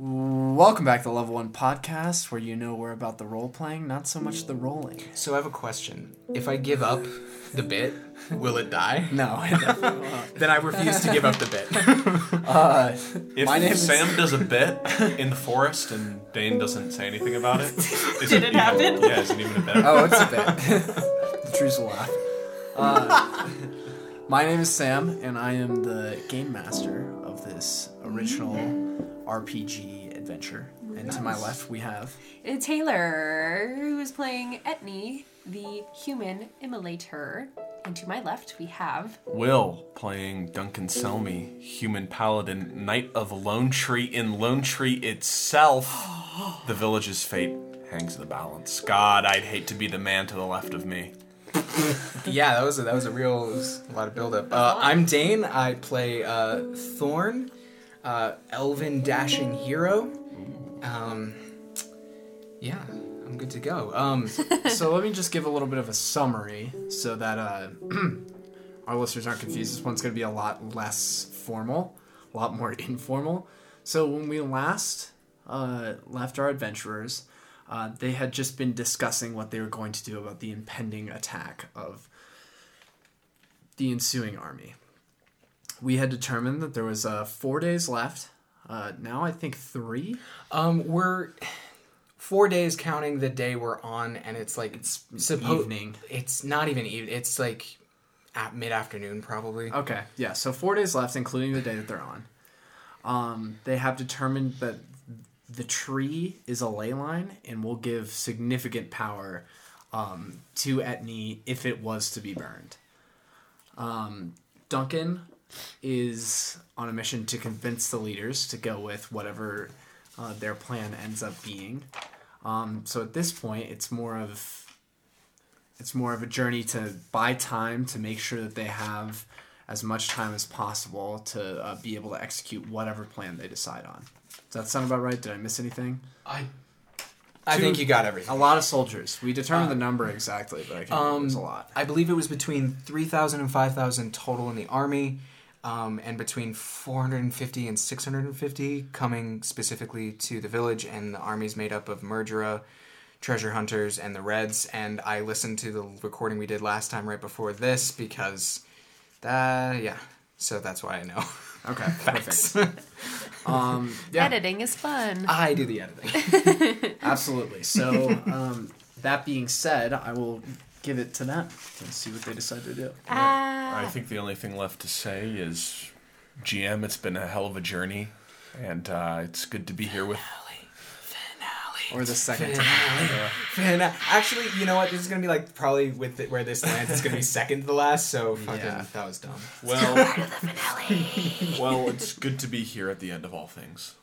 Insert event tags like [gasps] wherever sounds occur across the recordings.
Welcome back to Level One Podcast, where you know we're about the role playing, not so much the rolling. So I have a question. If I give up the bit, will it die? No, I [laughs] definitely won't. Then I refuse to give up the bit. [laughs] Uh, If My name is- Sam does a bit in the forest and Dane doesn't say anything about it, [laughs] is Did it it happen? Yeah, is it even a bit? oh, it's a bit. the trees will laugh. Uh, my name is Sam, and I am the game master of this original RPG adventure. And to my left, we have. It's Taylor, who is playing Etni, the human immolator. And to my left, we have. Will playing Duncan Selmy, human paladin, knight of Lone Tree. In Lone Tree itself, the village's fate hangs in the balance. God, I'd hate to be the man to the left of me. yeah, that was a, that was a real was a lot of build up. Uh, I'm Dane. I play uh, Thorn, uh, elven dashing hero. Um, yeah, I'm good to go. Um, [laughs] so let me just give a little bit of a summary so that uh, [clears throat] our listeners aren't confused. This one's going to be a lot less formal, a lot more [laughs] informal. So when we last uh, left our adventurers, uh, they had just been discussing what they were going to do about the impending attack of the ensuing army. We had determined that there was uh, four days left. Uh, now I think three. um, we're four days counting the day we're on, and it's like it's evening. It's not even even. It's like at mid afternoon probably. Okay, yeah. So four days left, including the day that they're on. Um, they have determined that the tree is a ley line and will give significant power um, to Etni if it was to be burned. Um, Duncan is on a mission to convince the leaders to go with whatever uh, their plan ends up being. Um, so at this point, it's more of it's more of a journey to buy time to make sure that they have as much time as possible to uh, be able to execute whatever plan they decide on. Does that sound about right? Did I miss anything? I I think you got everything. A lot of soldiers. We determined the number exactly, but I can't remember. It was a Um, lot. I believe it was between 3,000 and 5,000 total in the army, um, and between 450 and 650 coming specifically to the village. And the army's made up of Murdera, treasure hunters, and the Reds. And I listened to the recording we did last time right before this because that, yeah. So that's why I know. Okay, [laughs] perfect. [laughs] um, yeah, Editing is fun. I do the editing. [laughs] absolutely. So um, that being said, I will give it to them and see what they decide to do. Ah. I think the only thing left to say is, GM, it's been a hell of a journey, and uh, it's good to be here with. Or the second time. Finale. Actually, you know what? This is gonna be like probably with it, where this lands. It's gonna be second to the last. So fucking Yeah. that was dumb. Well, [laughs] well, it's good to be here at the end of all things.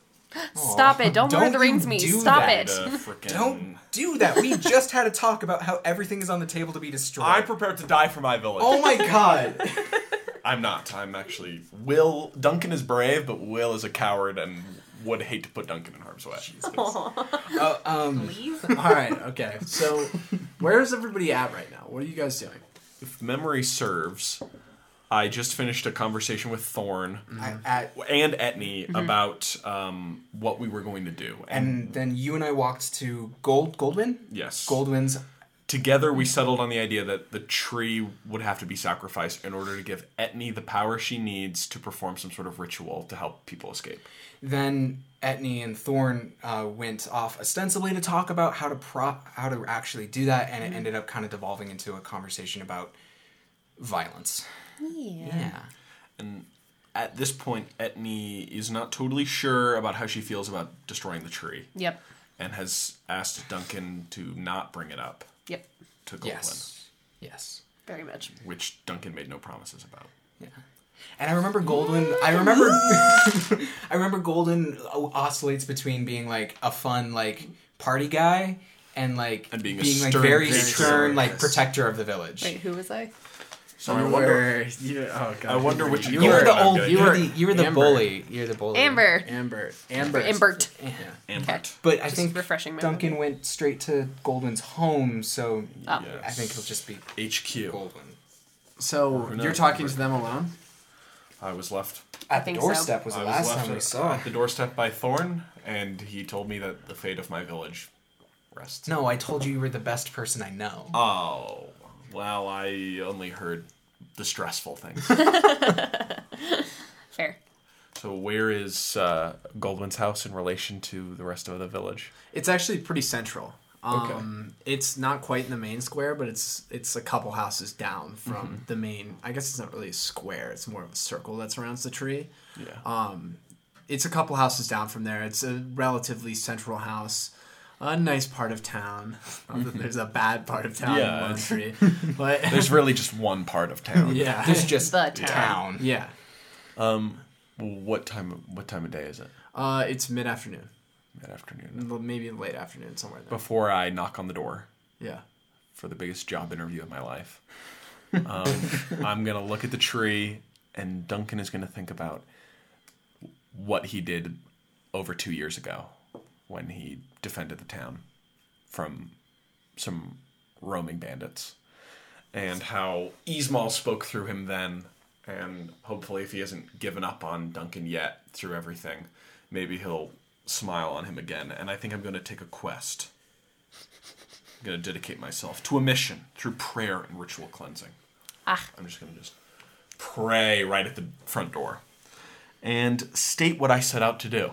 Stop it. Don't, Don't Lord of the Rings me. do Stop that. it. Uh, [laughs] frickin- Don't do that. We just had a talk about how everything is on the table to be destroyed. I'm prepared to die for my village. oh my god. [laughs] I'm not. I'm actually. Will Duncan is brave, but Will is a coward and would hate to put Duncan in harm's way. Uh, um, Please. [laughs] All right, okay. So where is everybody at right now? What are you guys doing? If memory serves, I just finished a conversation with Thorn I, at, and Etni about um, what we were going to do, and and then you and I walked to Gold Goldwyn. yes, Goldwyn's. together we settled on the idea that the tree would have to be sacrificed in order to give Etni the power she needs to perform some sort of ritual to help people escape. Then Etni and Thorn uh, went off ostensibly to talk about how to pro- how to actually do that, and it ended up kind of devolving into a conversation about violence. Yeah. Yeah. And at this point, Etni is not totally sure about how she feels about destroying the tree, Yep. and has asked Duncan to not bring it up Yep. to Goldwyn, Yes. Yes. Very much. which Duncan made no promises about. Yeah. And I remember Golden. I remember. [laughs] I remember Golden oscillates between being like a fun like party guy and like And being a like stern very stern like protector of the village. Wait, who was I? So I wonder. Where [laughs] you, oh god. I wonder which You Gold were the I'm old. You do. were the. You were the Amber. bully. You're the bully. Amber. Amber. Amber. Ambert. Yeah. Ambert. But I Just think refreshing Duncan memory. went straight to Goldwyn's home, so Oh. I think he'll just be HQ. Goldwyn. So you're knows? talking to them alone? I was left At think the so. doorstep was the I last left time we saw. at the doorstep by Thorn, and he told me that the fate of my village rests. No, I told you you were the best person I know. Oh, well, I only heard the stressful things. [laughs] Fair. so, where is uh, Goldwyn's house in relation to the rest of the village? It's actually pretty central. Um, It's not quite in the main square, but it's it's a couple houses down from the main. I guess it's not really a square; it's more of a circle that surrounds the tree. Yeah. Um, It's a couple houses down from there. It's a relatively central house, a nice part of town. [laughs] There's a bad part of town Yeah, in Lone it's- but [laughs] There's really just one part of town. yeah, There's just The town. town. yeah. What time? What time of day is it? Uh, it's mid afternoon, Mid afternoon. maybe late afternoon, somewhere there. Before I knock on the door Yeah. for the biggest job interview of my life, um, [laughs] I'm gonna look at the tree, and Duncan is gonna think about what he did over two years ago when he defended the town from some roaming bandits, and how Ismail spoke through him then, and hopefully, if he hasn't given up on Duncan yet through everything, maybe he'll smile on him again. And I think I'm going to take a quest. I'm going to dedicate myself to a mission through prayer and ritual cleansing. Ah. I'm just going to just pray right at the front door and state what I set out to do.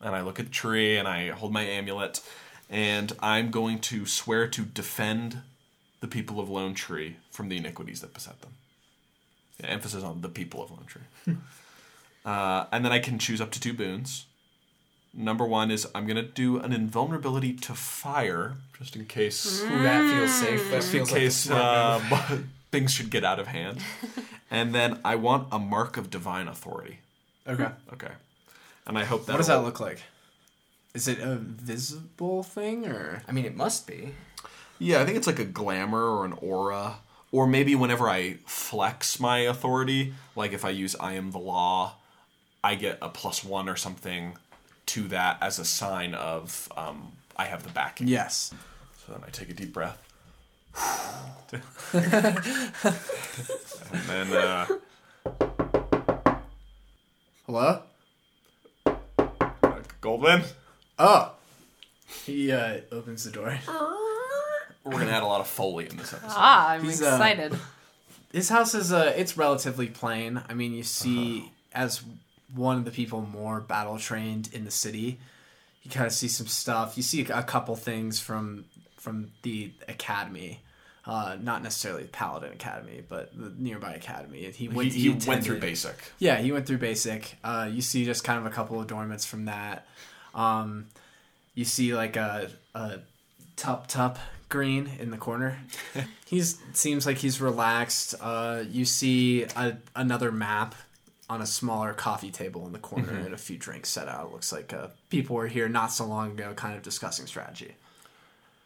And I look at the tree and I hold my amulet and I'm going to swear to defend the people of Lone Tree from the iniquities that beset them. Yeah, emphasis on the people of Lone Tree. [laughs] uh, and then I can choose up to two boons. Number one is I'm gonna do an invulnerability to fire, just in case Ooh, that feels safe. That feels in case smart move. uh, [laughs] things should get out of hand. [laughs] and then I want a mark of divine authority. Okay. Okay. And I hope that What does that look like? Is it a visible thing or? I mean, it must be. Yeah, I think it's like a glamour or an aura. Or maybe whenever I flex my authority, like if I use I am the law, I get a plus one or something to that as a sign of um, I have the backing. Yes. So then I take a deep breath. [laughs] [laughs] and then uh, Hello. Goldwyn. Oh. He uh, opens the door. We're gonna add a lot of foley in this episode. Ah, I'm He's, uh, excited. His house is uh, it's relatively plain. I mean, you see, as one of the people more battle trained in the city, you kind of see some stuff. You see a couple things from from the academy. Uh, not necessarily the Paladin Academy, but the nearby academy. He He, went. he went through basic. Yeah, he went through basic. Uh, you see just kind of a couple of adornments from that. Um, you see like a, a tup tup green in the corner. [laughs] he seems like he's relaxed. Uh, you see a, another map on a smaller coffee table in the corner and a few drinks set out. It looks like uh, people were here not so long ago, kind of discussing strategy.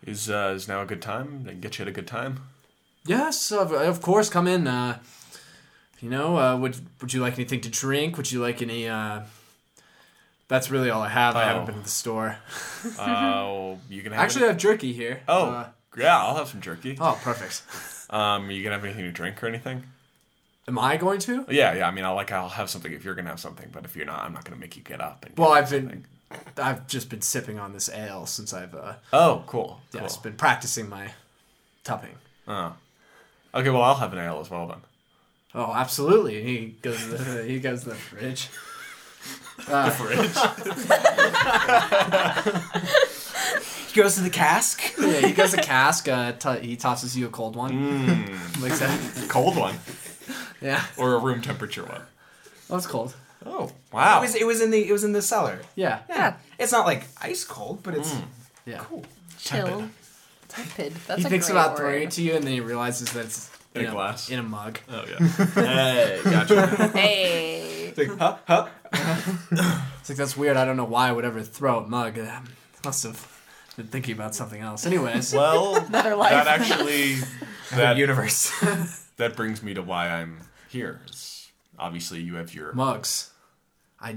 Is uh, is now a good time? They get you at a good time. Yes, of, of course. Come in. Uh, you know, uh, would would you like anything to drink? Would you like any? Uh... That's really all I have. I haven't Oh. been to the store. Oh, [laughs] you can have Actually, I have jerky here. Oh, Uh, yeah, I'll have some jerky. oh, perfect. Um, you gonna have anything to drink or anything? Am I going to? Yeah, yeah. I mean, I'll like I'll have something if you're gonna have something, but if you're not, I'm not gonna make you get up. And Well, I've been, something. I've just been sipping on this ale since I've, uh, Oh, cool. Yeah, cool. yes, been practicing my tupping. Oh. Okay, well, I'll have an ale as well then. Oh, absolutely. He goes, to the, he goes to the fridge. [laughs] Uh, He goes to the cask. [laughs] yeah, he goes to cask. Uh, t- he tosses you a cold one. [laughs] Like that. Cold one Yeah. or a room temperature one. Oh, it's cold. Oh, wow. It was it was in the it was in the cellar. Yeah. Yeah, it's not like ice cold, but it's Yeah. Cool. Chill. Tepid. That's He a thinks great about word. throwing it to you, and then he realizes that it's In a know, glass. in a mug. Oh yeah. [laughs] hey, gotcha. Hey. It's like, huh, huh. It's like that's weird. I don't know why I would ever throw a mug. Uh, must have been thinking about something else. Anyways, [laughs] Well, Another life. that actually [laughs] that universe. that brings me to why I'm here. It's obviously, you have your mugs. I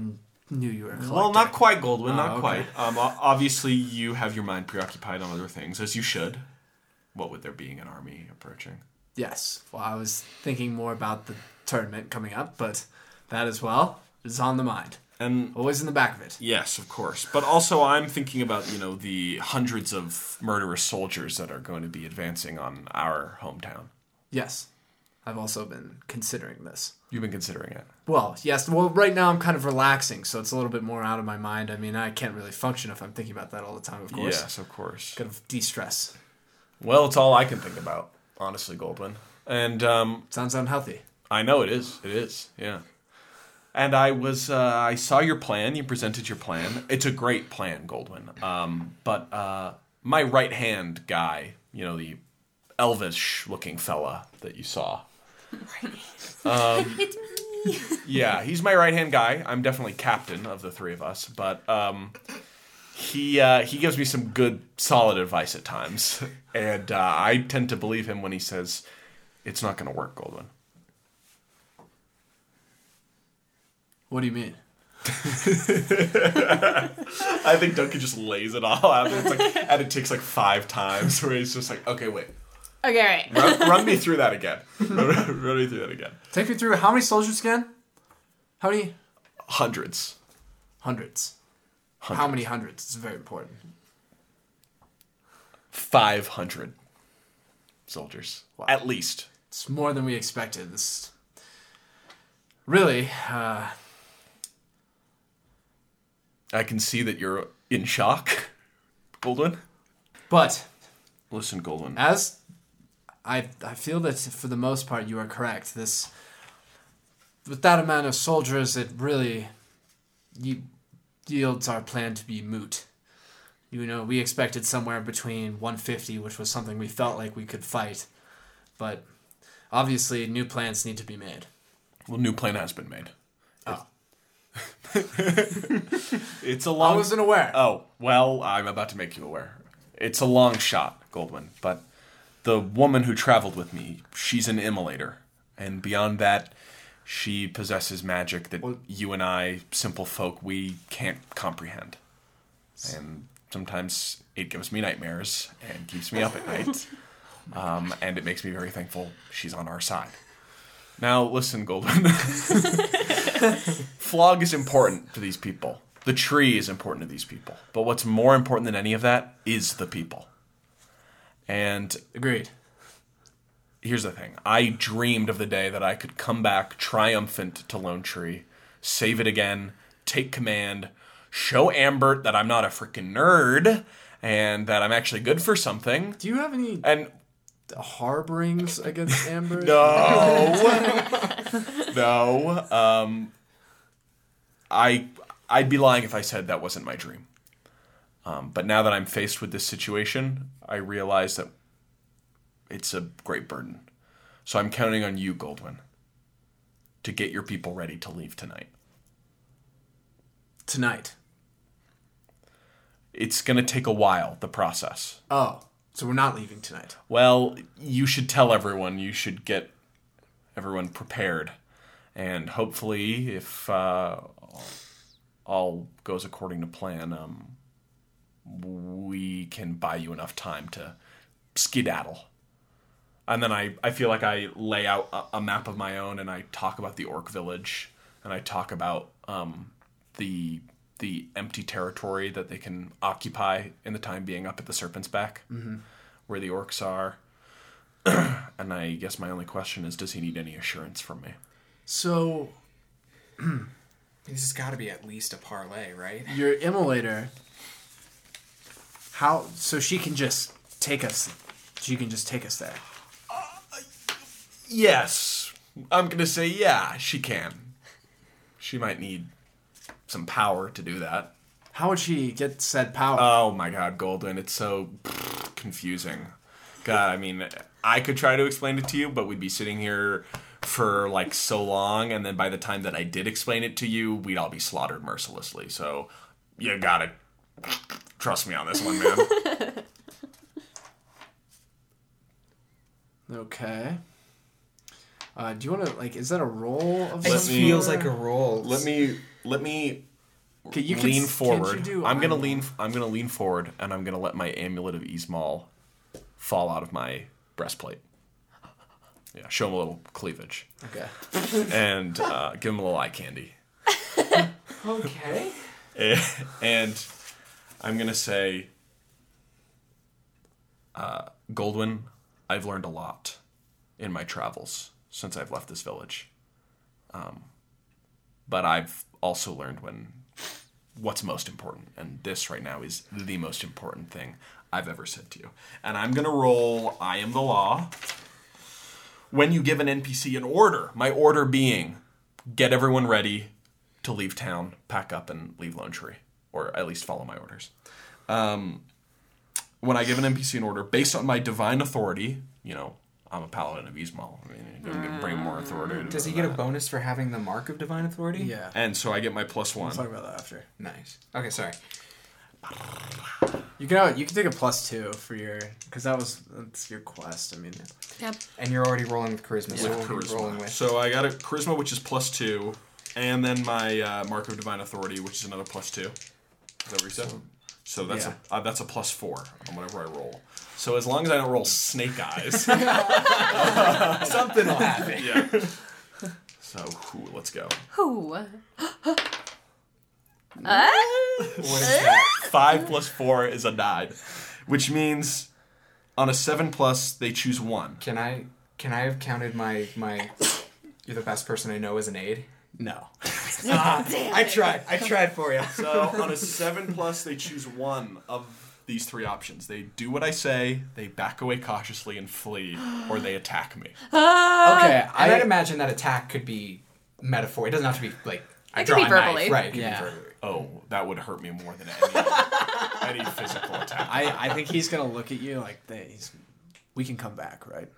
knew you were a collector. well, not quite Goldwyn, Oh, not okay. quite. Um, obviously, you have your mind preoccupied on other things, as you should. What with there being an army approaching? Yes. Well, I was thinking more about the tournament coming up, but That as well is on the mind. And Always in the back of it. yes, of course. But also, I'm thinking about you know the hundreds of murderous soldiers that are going to be advancing on our hometown. Yes. I've also been considering this. You've been considering it. Well, yes. Well, right now I'm kind of relaxing, so it's a little bit more out of my mind. I mean, I can't really function if I'm thinking about that all the time, of course. Yes, of course. Kind of de stress. Well, it's all I can think about, honestly, Goldwyn. And um, Sounds unhealthy. I know it is. It is. Yeah. And I was, uh, I saw your plan. You presented your plan. It's a great plan, Goldwyn. Um, but uh, my right hand guy, you know, the elvish looking fella that you saw. [laughs] It's me. Yeah, he's my right hand guy. I'm definitely captain of the three of us, but um, he uh, he gives me some good, solid advice at times, and uh, I tend to believe him when he says it's not going to work, Goldwyn. What do you mean? [laughs] I think Duncan just lays it all out. It's like, and it takes like five times where he's just like, okay, wait, Okay, all right. run, run me [laughs] through that again. [laughs] Run, run me through that again. Take me through how many soldiers again? How many? Hundreds. Hundreds. How many hundreds? It's very important. Five hundred soldiers, at least. It's more than we expected. This really, uh, I can see that you're in shock, Goldwyn. but Listen, Goldwyn. as I, I feel that for the most part you are correct. This, with that amount of soldiers, it really yields our plan to be moot. You know, we expected somewhere between 150, which was something we felt like we could fight, but obviously new plans need to be made. Well, new plan has been made. Oh. It's [laughs] a long. I wasn't aware. Oh well, I'm about to make you aware. It's a long shot, Goldwyn, but the woman who traveled with me, she's an immolator, and beyond that, she possesses magic that Well- you and I, simple folk, we can't comprehend. And sometimes it gives me nightmares and keeps me up at night. [laughs] Um, and it makes me very thankful she's on our side. Now, listen, Golden. [laughs] Flog is important to these people. The tree is important to these people. But what's more important than any of that is the people. And Agreed. here's the thing I dreamed of the day that I could come back triumphant to Lone Tree, save it again, take command, show Ambert that I'm not a freaking nerd and that I'm actually good for something. Do you have any And harborings against [laughs] Amber? no, [laughs] no, um, I I'd be lying if I said that wasn't my dream. Um, but now that I'm faced with this situation, I realize that it's a great burden. So I'm counting on you, Goldwyn, to get your people ready to leave tonight. Tonight. It's going to take a while, the process. Oh, so we're not leaving tonight. Well, you should tell everyone. You should get everyone prepared, and hopefully, if uh, all goes according to plan, um, we can buy you enough time to skedaddle. And then I, I feel like I lay out a, a map of my own, and I talk about the orc village, and I talk about um, the the empty territory that they can occupy in the time being up at the Serpent's Back, where the orcs are. [clears throat] and I guess my only question is, does he need any assurance from me? So [clears throat] This has got to be at least a parlay, right? your immolator, how? So she can just take us. She can just take us there. Uh, yes, I'm gonna say yeah, she can. She might need some power to do that. How would she get said power? Oh my god, Golden, it's so confusing. God, I mean, I could try to explain it to you, but we'd be sitting here for like so long, and then by the time that I did explain it to you, we'd all be slaughtered mercilessly. So you gotta trust me on this one, man. [laughs] okay. Uh, do you want to like? Is that a roll of? It me- feels like a roll. let me let me Okay, you can lean s- can't forward. you do I'm gonna lean. I'm gonna lean forward, and I'm gonna let my amulet of Ismal fall out of my breastplate. Yeah, show him a little cleavage Okay. [laughs] and uh, give him a little eye candy. [laughs] Okay. and I'm gonna say, uh, Goldwyn, I've learned a lot in my travels since I've left this village. Um, but I've also learned when what's most important, and this right now is the most important thing I've ever said to you. And I'm gonna roll. I am the law. When you give an NPC an order, my order being, get everyone ready to leave town, pack up, and leave Lone Tree, or at least follow my orders. Um, when I give an NPC an order, based on my divine authority, you know, I'm a paladin of Ismail. I mean, I'm gonna bring more authority. Does he get a bonus for having the mark of divine authority? Yeah. And so I get my plus one. We'll talk about that after. Nice. Okay, sorry. You can you can take a plus two for your because that was that's your quest. I mean, Yep. And you're already rolling with charisma, so with we'll rolling with. So I got a charisma, which is plus two, and then my uh, mark of divine authority, which is another plus two. Is that what you said? So that's Yeah. a uh, that's a plus four on whatever I roll. So as long as I don't roll snake eyes, [laughs] Something will happen. yeah. So whew, let's go. Who? What is that? Five plus four is a nine, which means on a seven plus they choose one. Can I can I have counted my my you're the best person I know as an aid? No. [laughs] Uh, I tried. I tried for you. So on a seven plus, they choose one of these three options. They do what I say, they back away cautiously and flee, or they attack me. [gasps] Ah! Okay, I, I would imagine that attack could be metaphor. It doesn't have to be like I It could draw be a knife. verbally. Right. It could Yeah. be verbally. Oh, that would hurt me more than any [laughs] any physical attack. I I think he's gonna look at you like they, he's, we can come back, right?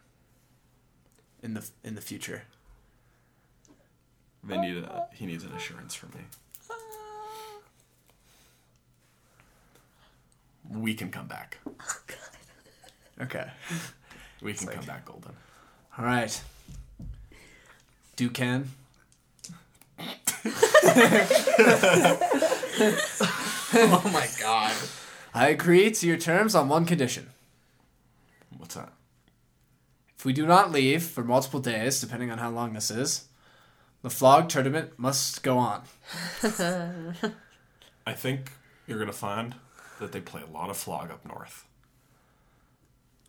In the in the future. They need a, uh, he needs an assurance from me. Uh, we can come back. Oh, okay. [laughs] We can like- come back, Golden. All right. Ducan. [laughs] Oh my god. I agree to your terms on one condition. What's that? If we do not leave for multiple days, depending on how long this is, the flog tournament must go on. I think you're gonna find that they play a lot of flog up north.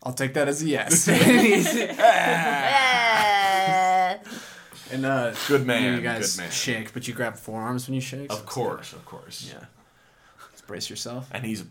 I'll take that as a yes. [laughs] and uh, Good man, you guys good man. shake, but you grab forearms when you shake. so Of it's course, of course. yeah. Let's brace yourself. And he's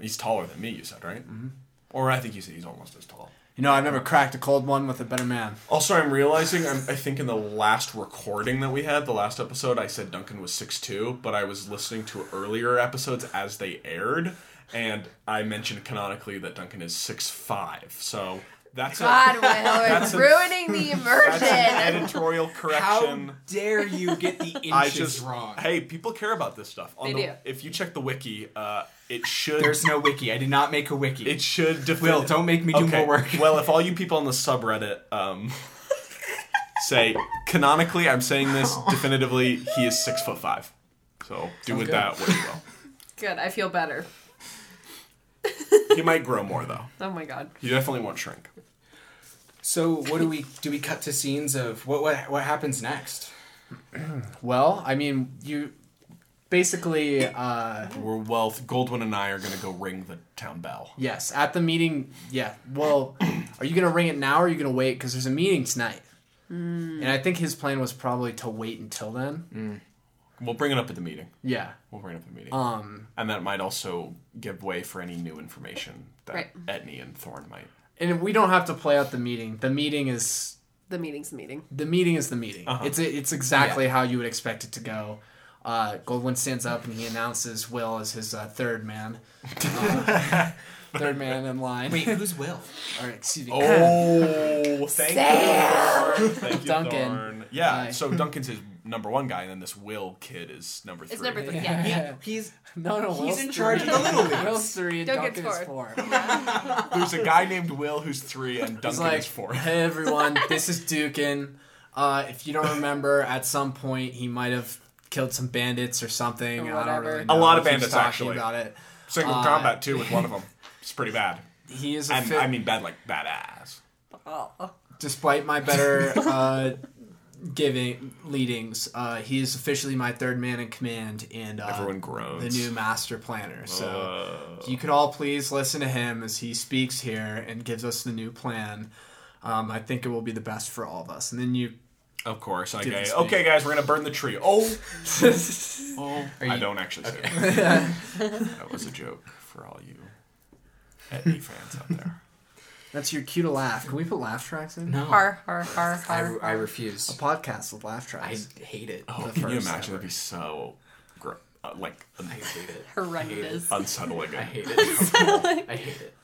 he's taller than me. You said right? Mm-hmm. Or I think you said he's almost as tall. You know, I've never cracked a cold one with a better man. Also, I'm realizing I'm, I think in the last recording that we had, the last episode, I said Duncan was 6'2", but I was listening to earlier episodes as they aired, and I mentioned canonically that Duncan is 6'5". So that's God, a Will, [laughs] it's a- ruining the [laughs] that's an immersion. editorial correction. How dare you get the inches I just wrong? hey, people care about this stuff. On They the, do. If you check the wiki, uh, it should There's no wiki. I did not make a wiki. it should defend. Will, don't make me do Okay, more work. well, if all you [laughs] people on the subreddit um, say canonically, I'm saying this definitively, he is six foot five. So do with good. that what you will. [laughs] Good, I feel better. [laughs] He might grow more though. Oh my god. He definitely won't shrink. So what do we do? We cut to scenes of what what what happens next? [clears throat] Well, I mean, you basically, uh, We're well. Goldwyn and I are gonna go ring the town bell. yes, at the meeting. Yeah. Well, are you gonna ring it now or are you gonna wait? Because there's a meeting tonight. And I think his plan was probably to wait until then. We'll bring it up at the meeting. Yeah. We'll bring it up at the meeting. Um, and that might also give way for any new information that Right. Etney and Thorn might. and we don't have to play out the meeting. The meeting is The meeting's the meeting. the meeting is the meeting. It's it's exactly how you would expect it to go. Uh, Goldwyn stands up and he announces Will as his uh, third man, Uh, [laughs] third man in line. Wait, who's Will? [laughs] or excuse me. Oh, [laughs] thank you, Thorn. Thank you, Duncan. Thorn. Yeah, Hi. so Duncan's his number one guy, and then this Will kid is number three. It's number three. Yeah. Yeah. He's No, no, He's Will's in three. charge of the Little Leagues. Will's three and Duncan's Duncan is four. There's a guy named Will who's three, and He's Duncan like, is four. hey everyone, this is Dukin. Uh, if you don't remember, at some point he might have killed some bandits or something. Or I don't whatever. really A lot of He keeps bandits, talking actually. About it. Single uh, combat too with one of [laughs] them. It's pretty bad. He is a And fit- I mean bad like badass. despite my better [laughs] uh, giving leadings, uh, he is officially my third man in command and uh, Everyone groans. the new master planner. So Uh, you could all please listen to him as he speaks here and gives us the new plan. Um, I think it will be the best for all of us. And then you, of course. Give Okay. Okay, guys, we're gonna burn the tree. Oh. [laughs] oh. Are I don't actually say that. [laughs] that was a joke for all you Etney fans out there. that's your cue to laugh. Can we put laugh tracks in? No, Har har har I, har. I A refuse. A podcast with laugh tracks. I hate it. Oh, The can you imagine? ever. That'd be so, gr- uh, like, I hate it. Horrendous. unsettling. I hate it. [laughs] I hate it.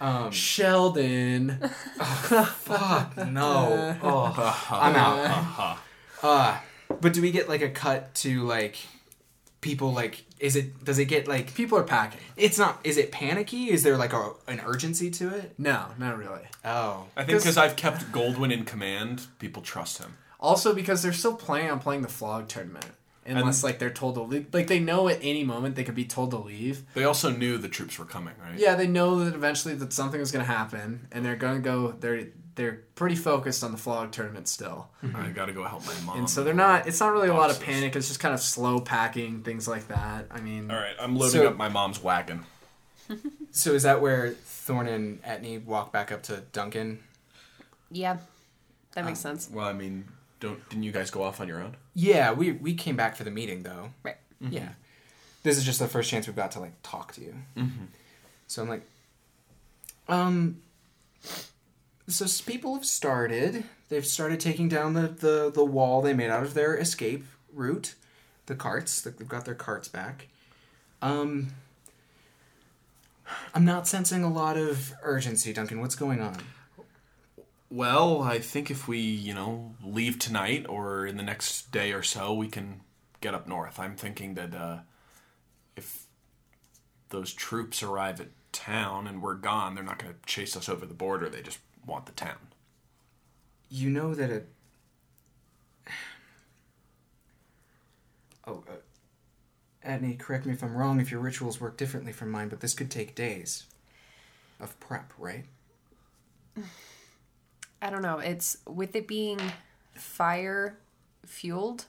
Um, Sheldon. Oh, [laughs] fuck no. [laughs] Oh, I'm out. Uh, but do we get like a cut to like people like? Is it? Does it get like? People are packing. It's not. Is it panicky? Is there like a an urgency to it? No, not really. Oh, I think because I've kept Goldwyn in command, people trust him. Also, because they're still planning on playing the flog tournament, unless like they're told to leave. Like they know at any moment they could be told to leave. They also knew the troops were coming, right? Yeah, they know that eventually that something is going to happen, and they're going to go. They're they're pretty focused on the flog tournament still, I gotta go help my mom. and so they're not. It's not really a lot of panic. It's just kind of slow packing things like that. I mean, All right, I'm loading So- up my mom's wagon. [laughs] so is that where Thorn and Etney walk back up to Duncan? Yeah, that makes uh, sense. Well, I mean, don't didn't you guys go off on your own? Yeah, we we came back for the meeting though. Right. Yeah, this is just the first chance we've got to like talk to you. So I'm like, um, so people have started. They've started taking down the the the wall they made out of their escape route, the carts. They've got their carts back. Um, I'm not sensing a lot of urgency, Duncan. What's going on? Well, I think if we, you know, leave tonight or in the next day or so, we can get up north. I'm thinking that uh, if those troops arrive at town and we're gone, they're not going to chase us over the border. They just want the town. You know that it. [sighs] Oh, uh, Etney, correct me if I'm wrong if your rituals work differently from mine, but this could take days of prep, right? [laughs] I don't know. It's with it being fire fueled.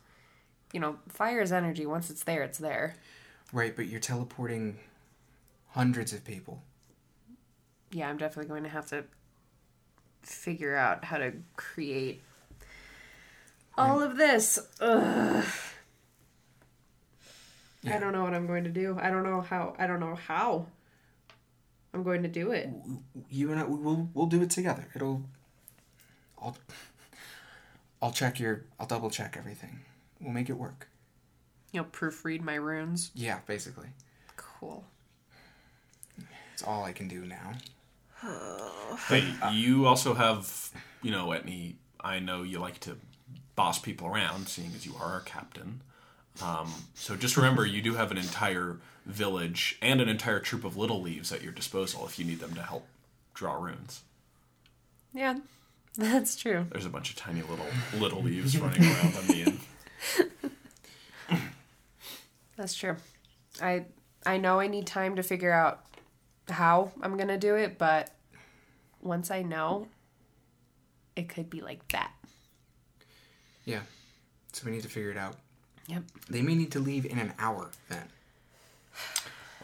You know, fire is energy. Once it's there, it's there. Right, but you're teleporting hundreds of people. Yeah, I'm definitely going to have to figure out how to create all of this. Ugh. I don't know what I'm going to do. I don't know how. I don't know how I'm going to do it. You and I, we'll we'll do it together. It'll. I'll. I'll check your. I'll double check everything. We'll make it work. You'll proofread my runes. Yeah, basically. Cool. It's all I can do now. [sighs] Hey, you also have, you know, Etney, I know you like to boss people around, seeing as you are our captain. Um, so just remember, you do have an entire village and an entire troop of little leaves at your disposal if you need them to help draw runes. Yeah, [laughs] that's true. There's a bunch of tiny little little leaves running around on the end. [laughs] That's true. I I know I need time to figure out how I'm gonna do it, but once I know, it could be like that. Yeah. So we need to figure it out. Yep. They may need to leave in an hour then.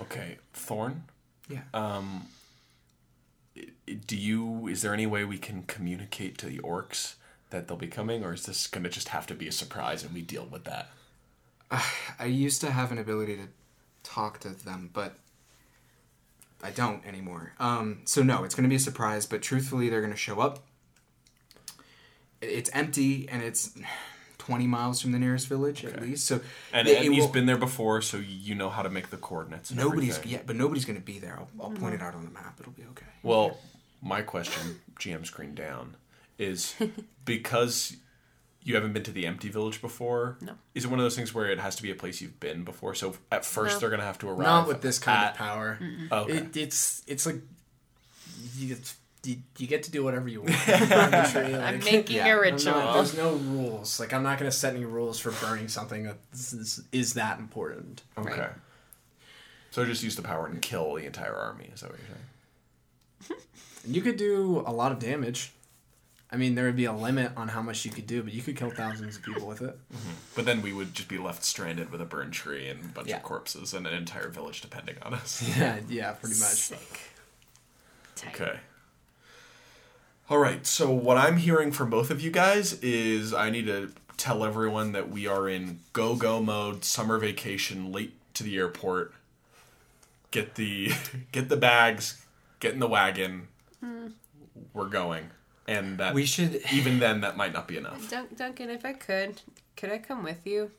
Okay, Thorn, Yeah. um, i- do you? Is there any way we can communicate to the orcs that they'll be coming, or is this going to just have to be a surprise and we deal with that? [sighs] I used to have an ability to talk to them, but I don't anymore. Um, so no, it's going to be a surprise. But truthfully, they're going to show up. It's empty and it's twenty miles from the nearest village at least. So And, they- and it he's will- been there before, so you know how to make the coordinates. And nobody's everything. yeah, but nobody's going to be there. I'll, I'll mm-hmm. point it out on the map. It'll be okay. Well, my question, GM screen down, is [laughs] because you haven't been to the empty village before. No. Is it one of those things where it has to be a place you've been before? So at first No. they're gonna have to arrive. not with this kind at- of power. Okay. It, it's it's like you, you, you get to do whatever you want. [laughs] Arbitrary, I'm making yeah. a ritual. no, there's no rules. Like I'm not going to set any rules for burning something that is, is that important. okay. Right. So just use the power and kill the entire army. Is that what you're saying? And you could do a lot of damage. I mean, there would be a limit on how much you could do, but you could kill thousands of people with it. Mm-hmm. But then we would just be left stranded with a burned tree and a bunch Yeah. of corpses and an entire village depending on us. [laughs] Yeah, yeah, pretty much. Sick. Tight. Okay. All right. So what I'm hearing from both of you guys is I need to tell everyone that we are in go-go mode, summer vacation, late to the airport. Get the [laughs] get the bags, get in the wagon. Hmm. We're going. And that We should. [laughs] even then that might not be enough Dun- Duncan, if I could, could I come with you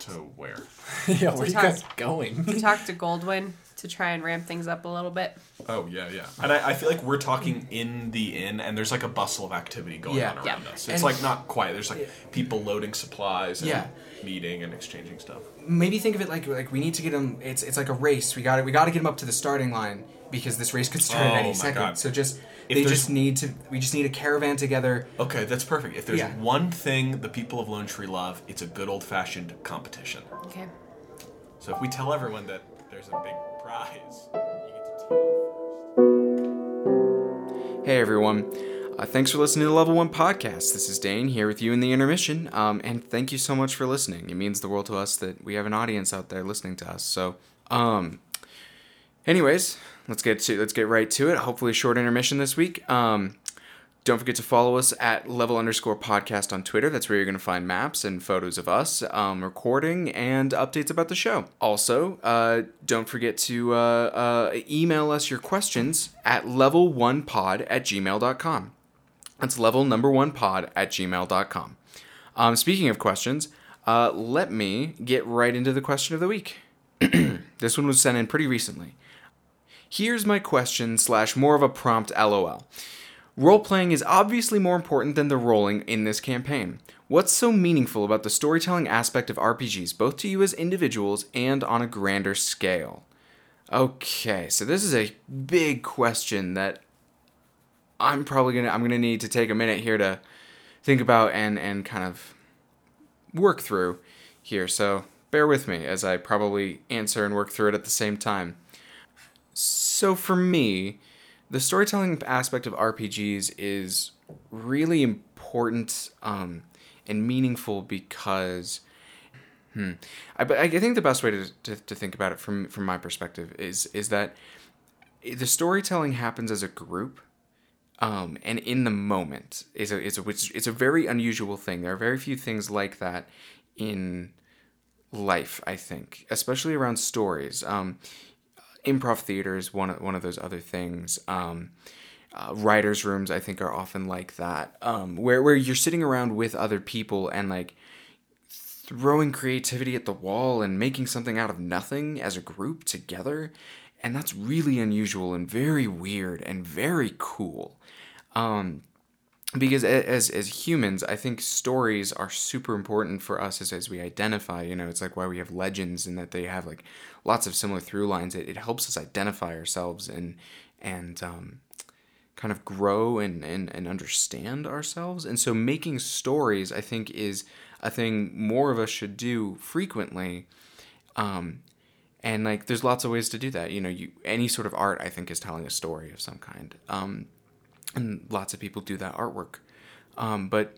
to where. [laughs] yeah, where are you guys going? to talk to Goldwyn to try and ramp things up a little bit? Oh yeah, yeah. And I, I feel like we're talking in the inn, and there's like a bustle of activity going Yeah. on around Yeah. us. It's And- like not quiet. There's like people loading supplies, and Yeah. meeting and exchanging stuff. maybe think of it like like we need to get him. It's it's like a race. We got to We got to get him up to the starting line because this race could start Oh at my any second. God. So just If they there's- just need to. We just need a caravan together. Okay, that's perfect. If there's Yeah. one thing the people of Lone Tree love, it's a good old fashioned competition. Okay. So if we tell everyone that there's a big Hey everyone. Uh, thanks for listening to the Level One Podcast. This is Dane here with you in the intermission, um, and thank you so much for listening. It means the world to us that we have an audience out there listening to us. So, um, anyways, let's get to let's get right to it. Hopefully, a short intermission this week. Um, don't forget to follow us at level underscore podcast on Twitter. That's where you're going to find maps and photos of us um, recording and updates about the show. Also, uh, don't forget to uh, uh, email us your questions at level1pod at gmail.com. That's level number one pod at gmail.com. Um, speaking of questions, uh, let me get right into the question of the week. [clears throat] this one was sent in pretty recently. Here's my question slash more of a prompt LOL. Role playing is obviously more important than the rolling in this campaign. What's so meaningful about the storytelling aspect of RPGs, both to you as individuals and on a grander scale? Okay, so this is a big question that I'm probably gonna I'm gonna need to take a minute here to think about and and kind of work through here. So bear with me as I probably answer and work through it at the same time. So for me, the storytelling aspect of RPGs is really important um, and meaningful because hmm, I, I think the best way to, to, to think about it from from my perspective is is that the storytelling happens as a group um, and in the moment is a, is a it's a very unusual thing. There are very few things like that in life, I think, especially around stories. Um, improv theater is one of, one of those other things. Um, uh, writers' rooms, I think, are often like that, um, where where you're sitting around with other people and like throwing creativity at the wall and making something out of nothing as a group together, and that's really unusual and very weird and very cool. Um, because as as humans, I think stories are super important for us as, as we identify. You know, it's like why we have legends and that they have like lots of similar through lines. It, it helps us identify ourselves and and um, kind of grow and, and and understand ourselves. And so making stories, I think, is a thing more of us should do frequently. Um, and like, there's lots of ways to do that. You know, you any sort of art, I think, is telling a story of some kind. Um, and lots of people do that artwork. Um, but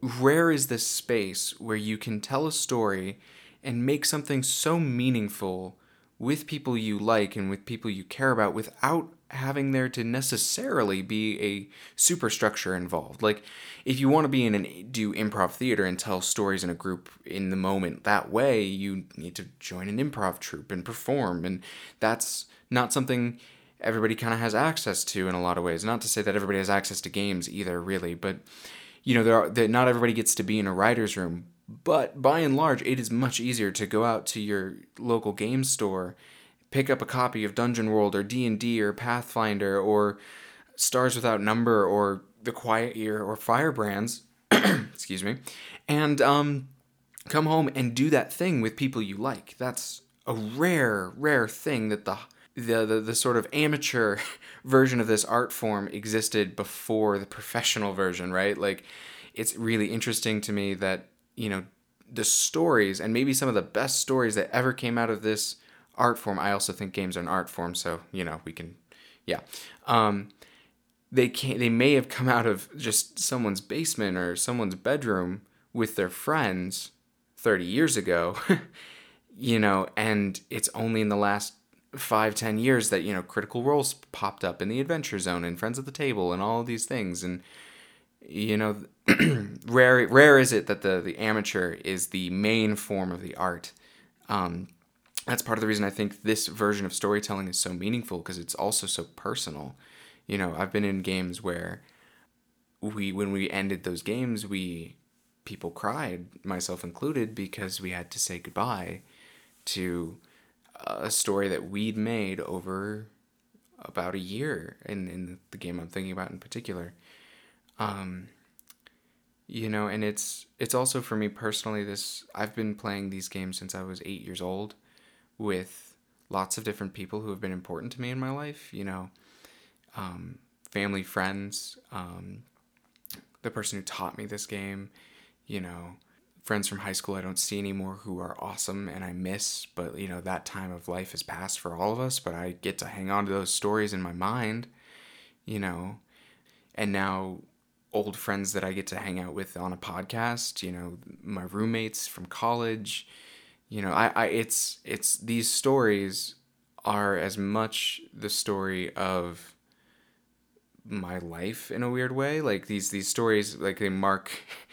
rare is this space where you can tell a story and make something so meaningful with people you like and with people you care about without having there to necessarily be a superstructure involved. Like if you want to be in an do improv theater and tell stories in a group in the moment that way, you need to join an improv troupe and perform and that's not something everybody kind of has access to in a lot of ways. Not to say that everybody has access to games either, really, but you know, there are that not everybody gets to be in a writer's room. But by and large, it is much easier to go out to your local game store, pick up a copy of Dungeon World or D and D or Pathfinder or Stars Without Number or The Quiet Year or Firebrands, [clears throat] excuse me, and um, come home and do that thing with people you like. That's a rare, rare thing that the the, the, the sort of amateur [laughs] version of this art form existed before the professional version, right? Like, it's really interesting to me that, you know, the stories and maybe some of the best stories that ever came out of this art form. I also think games are an art form, so, you know, we can, yeah. Um, they can they may have come out of just someone's basement or someone's bedroom with their friends 30 years ago [laughs] you know and it's only in the last five ten years that you know critical roles popped up in the adventure zone and friends at the table and all of these things and you know [clears throat] rare rare is it that the the amateur is the main form of the art um, that's part of the reason I think this version of storytelling is so meaningful because it's also so personal. You know, I've been in games where we when we ended those games, we people cried, myself included, because we had to say goodbye to a story that we'd made over about a year in, in the game I'm thinking about in particular. Um, you know, and it's it's also for me personally this I've been playing these games since I was 8 years old with lots of different people who have been important to me in my life, you know, um, family, friends, um, the person who taught me this game, you know, friends from high school I don't see anymore who are awesome and I miss, but you know, that time of life has passed for all of us, but I get to hang on to those stories in my mind, you know, and now old friends that I get to hang out with on a podcast, you know, my roommates from college, you know, I, I it's it's these stories are as much the story of my life in a weird way. Like these these stories like they mark [laughs]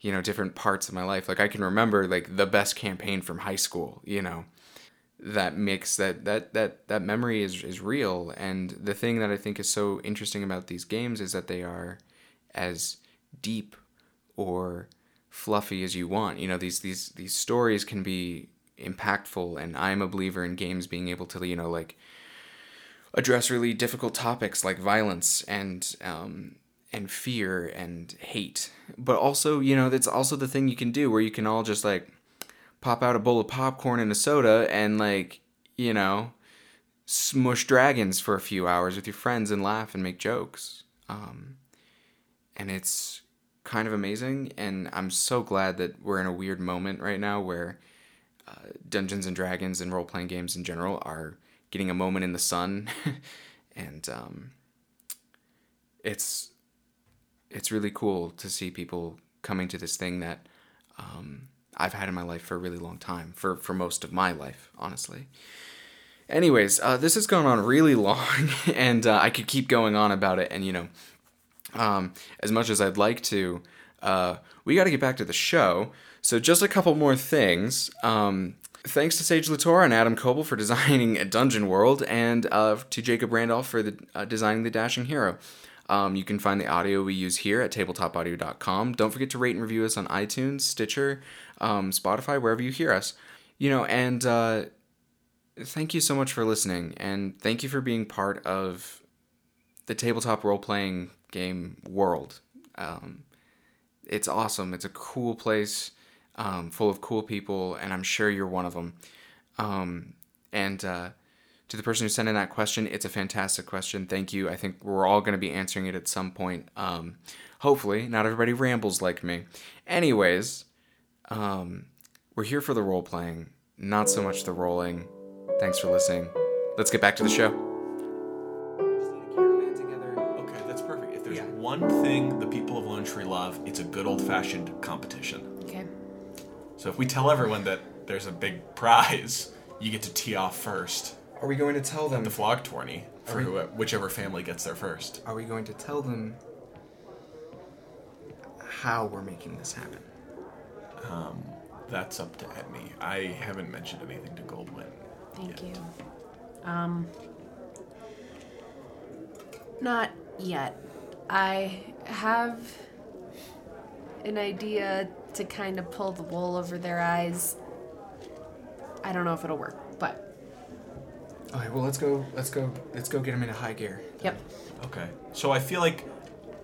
you know different parts of my life. Like I can remember like the best campaign from high school, you know. That makes that that that that memory is is real and the thing that I think is so interesting about these games is that they are as deep or fluffy as you want. You know, these these these stories can be impactful and I'm a believer in games being able to, you know, like address really difficult topics like violence and um and fear and hate. But also, you know, that's also the thing you can do where you can all just like pop out a bowl of popcorn and a soda and like, you know, smush dragons for a few hours with your friends and laugh and make jokes. Um, and it's kind of amazing. And I'm so glad that we're in a weird moment right now where uh, Dungeons and Dragons and role playing games in general are getting a moment in the sun. [laughs] and um, it's it's really cool to see people coming to this thing that um, I've had in my life for a really long time, for, for most of my life, honestly. Anyways, uh, this has gone on really [laughs] long, and uh, I could keep going on about it. And, you know, um, as much as I'd like to, uh, we got to get back to the show. So, just a couple more things. Um, thanks to Sage LaTorra and Adam Koebel for [laughs] designing a Dungeon World, and uh, to Jacob Randolph for the, uh, designing the Dashing Hero. Um, you can find the audio we use here at tabletopaudio.com. Don't forget to rate and review us on iTunes, Stitcher, um, Spotify, wherever you hear us. You know, and uh, thank you so much for listening, and thank you for being part of the tabletop role playing game world. Um, it's awesome. It's a cool place, um, full of cool people, and I'm sure you're one of them. Um, and uh, to the person who sent in that question, it's a fantastic question. Thank you. I think we're all going to be answering it at some point. Um, hopefully, not everybody rambles like me. Anyways, um, we're here for the role playing, not so much the rolling. Thanks for listening. Let's get back to the show. Okay, that's perfect. If there's Yeah. one thing the people of Lone Tree love, it's a good old fashioned competition. Okay. So if we tell everyone that there's a big prize, you get to tee off first. Are we going to tell them? The flog tourney for we- who, whichever family gets there first. Are we going to tell them how we're making this happen? Um, That's up to Edme. I haven't mentioned anything to Goldwyn. Thank you. Um, not yet. I have an idea to kind of pull the wool over their eyes. I don't know if it'll work, but Okay, well let's go. Let's go. Let's go get him into high gear. yep. Okay. So I feel like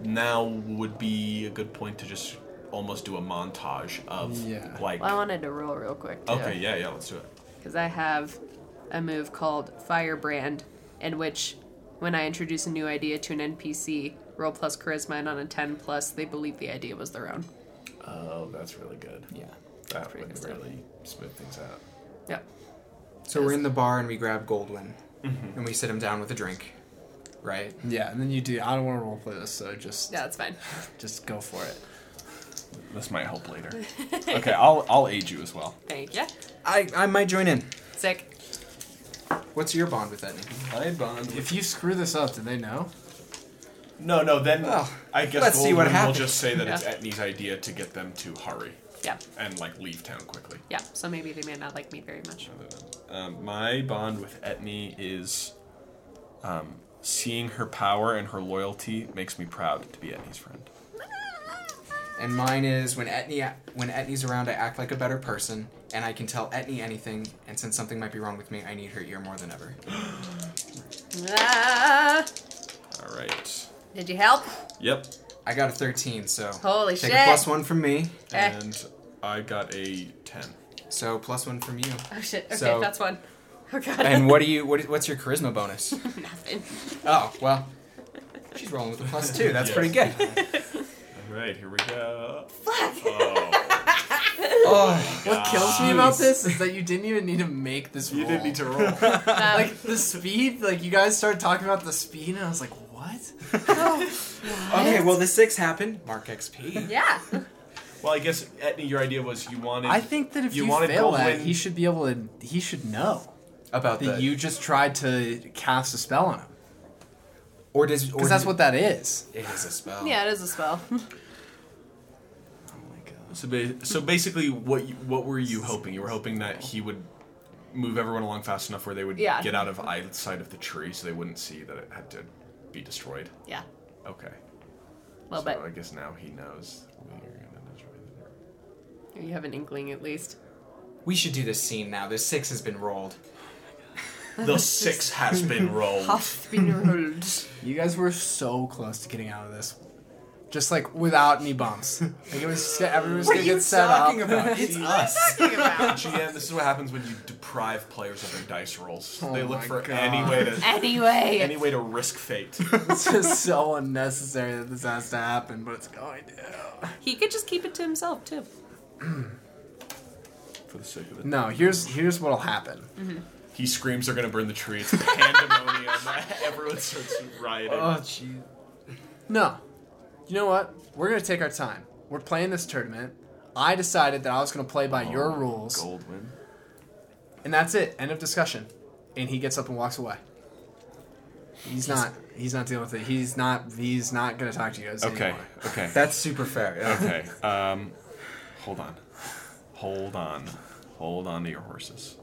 now would be a good point to just almost do a montage of Yeah. like. Well, I wanted to roll real quick. Too. okay, yeah, yeah, let's do it. because I have a move called Firebrand, in which, when I introduce a new idea to an NPC, roll plus charisma, and on a 10 plus, they believe the idea was their own. Oh, that's really good. Yeah. That pretty would good stuff. really smooth things out. Yep. So we're in the bar and we grab Goldwyn, mm-hmm. and we sit him down with a drink. right? Yeah, and then you do. I don't want to roleplay this, so just Yeah, that's fine. [laughs] just go for it. This might help later. [laughs] Okay, I'll I'll aid you as well. Thank you. I, I might join in. Sick. What's your bond with Etney? I bond. If you screw this up, do they know? No, no. Then Well, I guess let's see what Goldwyn will just say that it's Yeah. Etney's idea to get them to hurry Yeah. and like leave town quickly. Yeah. So maybe they may not like me very much. Um, my bond with Etney is um, seeing her power and her loyalty makes me proud to be Etney's friend. And mine is when Etney when Etney's around, I act like a better person, and I can tell Etney anything. And since something might be wrong with me, I need her ear more than ever. [gasps] Ah, All right. did you help? Yep. I got a 13, so Holy take shit. a plus one from me. Eh. And I got a ten. So plus one from you. Oh shit. Okay, So- that's one. Oh god. And what do you? [laughs] What, what's your charisma bonus? Nothing. Oh well, she's rolling with a plus two. That's Yes. pretty good. [laughs] All right, here we go. [laughs] Oh, What kills me about this is that you didn't even need to make this roll. You didn't need to roll. Um, like the speed. Like you guys started talking about the speed, and I was like, what? [laughs] Oh, okay. Well, the six happened. Mark XP. yeah. well, I guess Etney, your idea was you wanted. I think that if You you, wanted fail that, Goldwyn- he should be able to. He should know About that the you just tried to cast a spell on him. or does Because that's what that is. it is a spell. Yeah, it is a spell. [laughs] Oh my god. So, ba- so basically, what you, what were you hoping? You were hoping that he would move everyone along fast enough where they would Yeah. get out of eyesight of the tree, so they wouldn't see that it had to be destroyed. Yeah. Okay. Well, little so I guess now he knows we're gonna destroy the You have an inkling at least. We should do this scene now. The six has been rolled. [laughs] The six has been [laughs] rolled. Huff been rolled. You guys were so close to getting out of this. Just like without any bumps. Like it was just, everyone was What are gonna you get set talking up. about? It's us. [laughs] GM, this is what happens when you deprive players of their dice rolls. Oh they look for God. any way to [laughs] Anyway. any way to risk fate. [laughs] it's just so unnecessary that this has to happen, but it's going to. He could just keep it to himself too. [clears throat] for the sake of it. No, here's here's what'll happen. Mm-hmm. He screams they're gonna burn the tree. It's pandemonium. Everyone starts rioting. Oh jeez. No. You know what? We're gonna take our time. We're playing this tournament. I decided that I was gonna play by your rules, Goldwyn. and that's it. End of discussion. And he gets up and walks away. He's not. He's not dealing with it. He's not. He's not gonna talk to you guys Okay. anymore. Okay. That's super fair. Yeah. Okay. Um, hold on. Hold on. Hold on to your horses.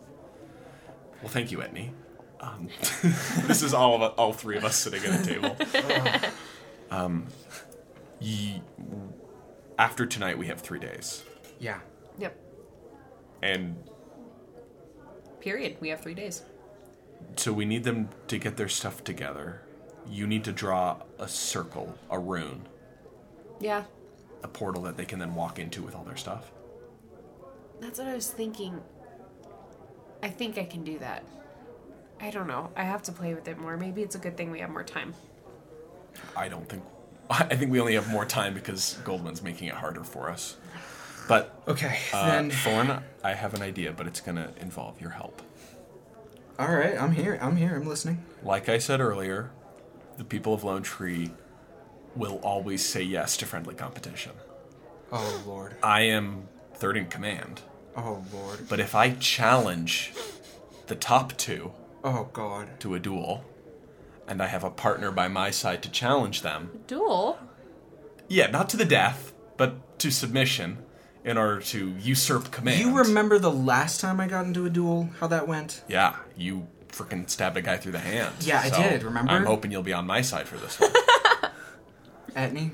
Well, thank you, Etney. Um, [laughs] this is all of us, all three of us sitting at a table. [laughs] um, ye, after tonight, we have three days, Yeah. Yep. and Period. We have three days. so we need them to get their stuff together. You need to draw a circle, a rune, Yeah. a portal that they can then walk into with all their stuff. That's what I was thinking. I think I can do that. I don't know. I have to play with it more. Maybe it's a good thing we have more time. I don't think. [laughs] I think we only have more time because Goldwyn's making it harder for us. But Okay. uh, then. Thorn, I have an idea, but it's gonna involve your help. All right. I'm here. I'm here. I'm listening. Like I said earlier, the people of Lone Tree will always say yes to friendly competition. Oh lord. I am third in command, Oh lord. but if I challenge the top two Oh god. to a duel, and I have a partner by my side to challenge them, Duel? yeah, not to the death, but to submission, in order to usurp command. You remember the last time I got into a duel? How that went? Yeah, you freaking stabbed a guy through the hand. Yeah, I did, remember? I'm hoping you'll be on my side for this one. [laughs] Etney.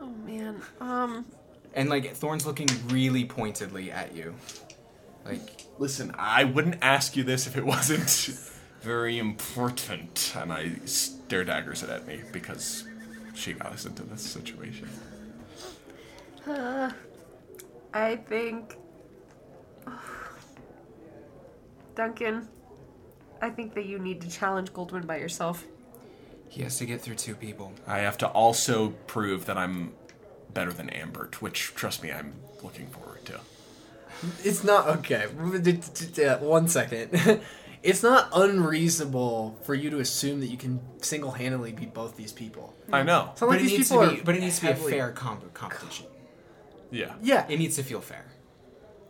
Oh man. Um. And like Thorn's looking really pointedly at you. Like Listen, I wouldn't ask you this if it wasn't very important. And I stare daggers it at me because she got us into this situation. [sighs] I think. [sighs] Duncan, I think that you need to challenge Goldwyn by yourself. he has to get through two people. I have to also prove that I'm better than Ambert, which, trust me, I'm looking forward to. It's not okay. Uh, [laughs] One second. [laughs] it's not unreasonable for you to assume that you can single-handedly beat both these people. I know. It's not But like it, these needs people to be, are but it needs to be a heavily- fair comp- competition. Yeah. Yeah, It needs to feel fair.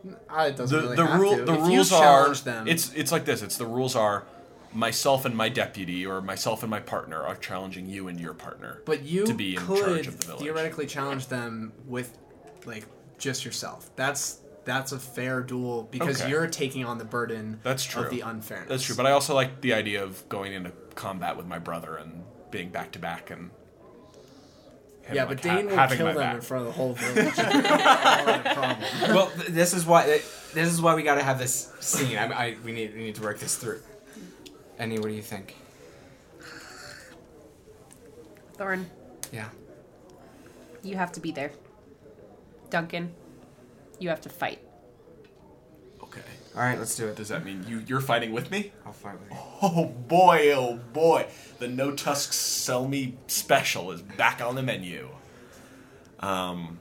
it doesn't The really the have rule to. the If you rules are challenge them. it's it's like this. It's the rules are myself and my deputy or myself and my partner are challenging you and your partner. But you to be in could charge of the village. theoretically challenge them with, like, just yourself. That's that's a fair duel because Okay. you're taking on the burden. That's true. Of the unfairness. That's true, but I also like the idea of going into combat with my brother and being back to back and him, yeah, like, but ha- Dane will having kill my them back. in front of the whole village. [laughs] Not a problem. well, this is why this is why we got to have this scene. I, I we need we need to work this through. Annie, what do you think? Thorn, Yeah. you have to be there. Duncan, you have to fight. Okay. All right, let's do it. Does that mean you you're fighting with me? I'll fight with you. Oh boy, oh boy. The no tusks sell me special is back on the menu. Um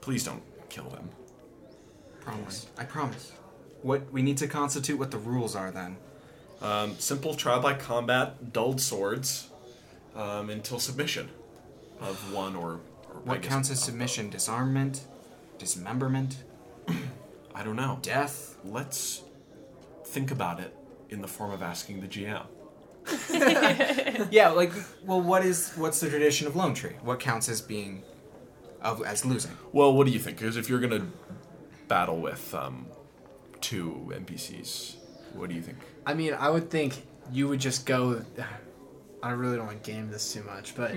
please don't kill them. Promise. I promise. What we need to constitute what the rules are then. Um, simple trial by combat, dulled swords, um, until submission of one or, or What counts as submission? Disarmament, dismemberment. I don't know. death. Let's think about it in the form of asking the GM. [laughs] Yeah, like well, what is what's the tradition of Lone Tree? What counts as being of as losing? Well, what do you think? Because if you're gonna battle with um, two NPCs, what do you think? I mean, I would think you would just go. I really don't want to game this too much, but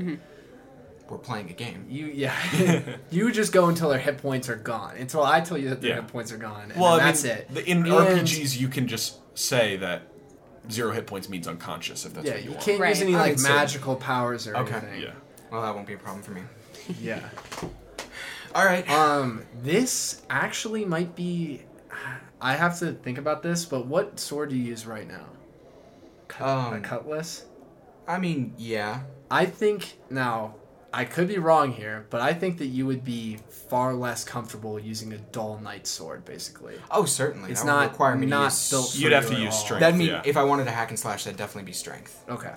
We're playing a game. you, yeah, [laughs] [laughs] you just go until their hit points are gone. Until I tell you that their Yeah. hit points are gone, and well, that's mean, it. the- In And- RPGs, you can just say that zero hit points means unconscious if that's yeah, what you, you want. can't use Right. any like would say- magical powers or Okay. anything. Yeah. Well, that won't be a problem for me. [laughs] yeah. All right. Um, this actually might be. I have to think about this, but what sword do you use right now? Cut, a Um, cutlass. I mean, yeah. I think now I could be wrong here, but I think that you would be far less comfortable using a dull knight sword. Basically, Oh, certainly. it's that not require me to not use- built. You'd have to use strength. That'd mean yeah. if I wanted to hack and slash, that'd definitely be strength. Okay,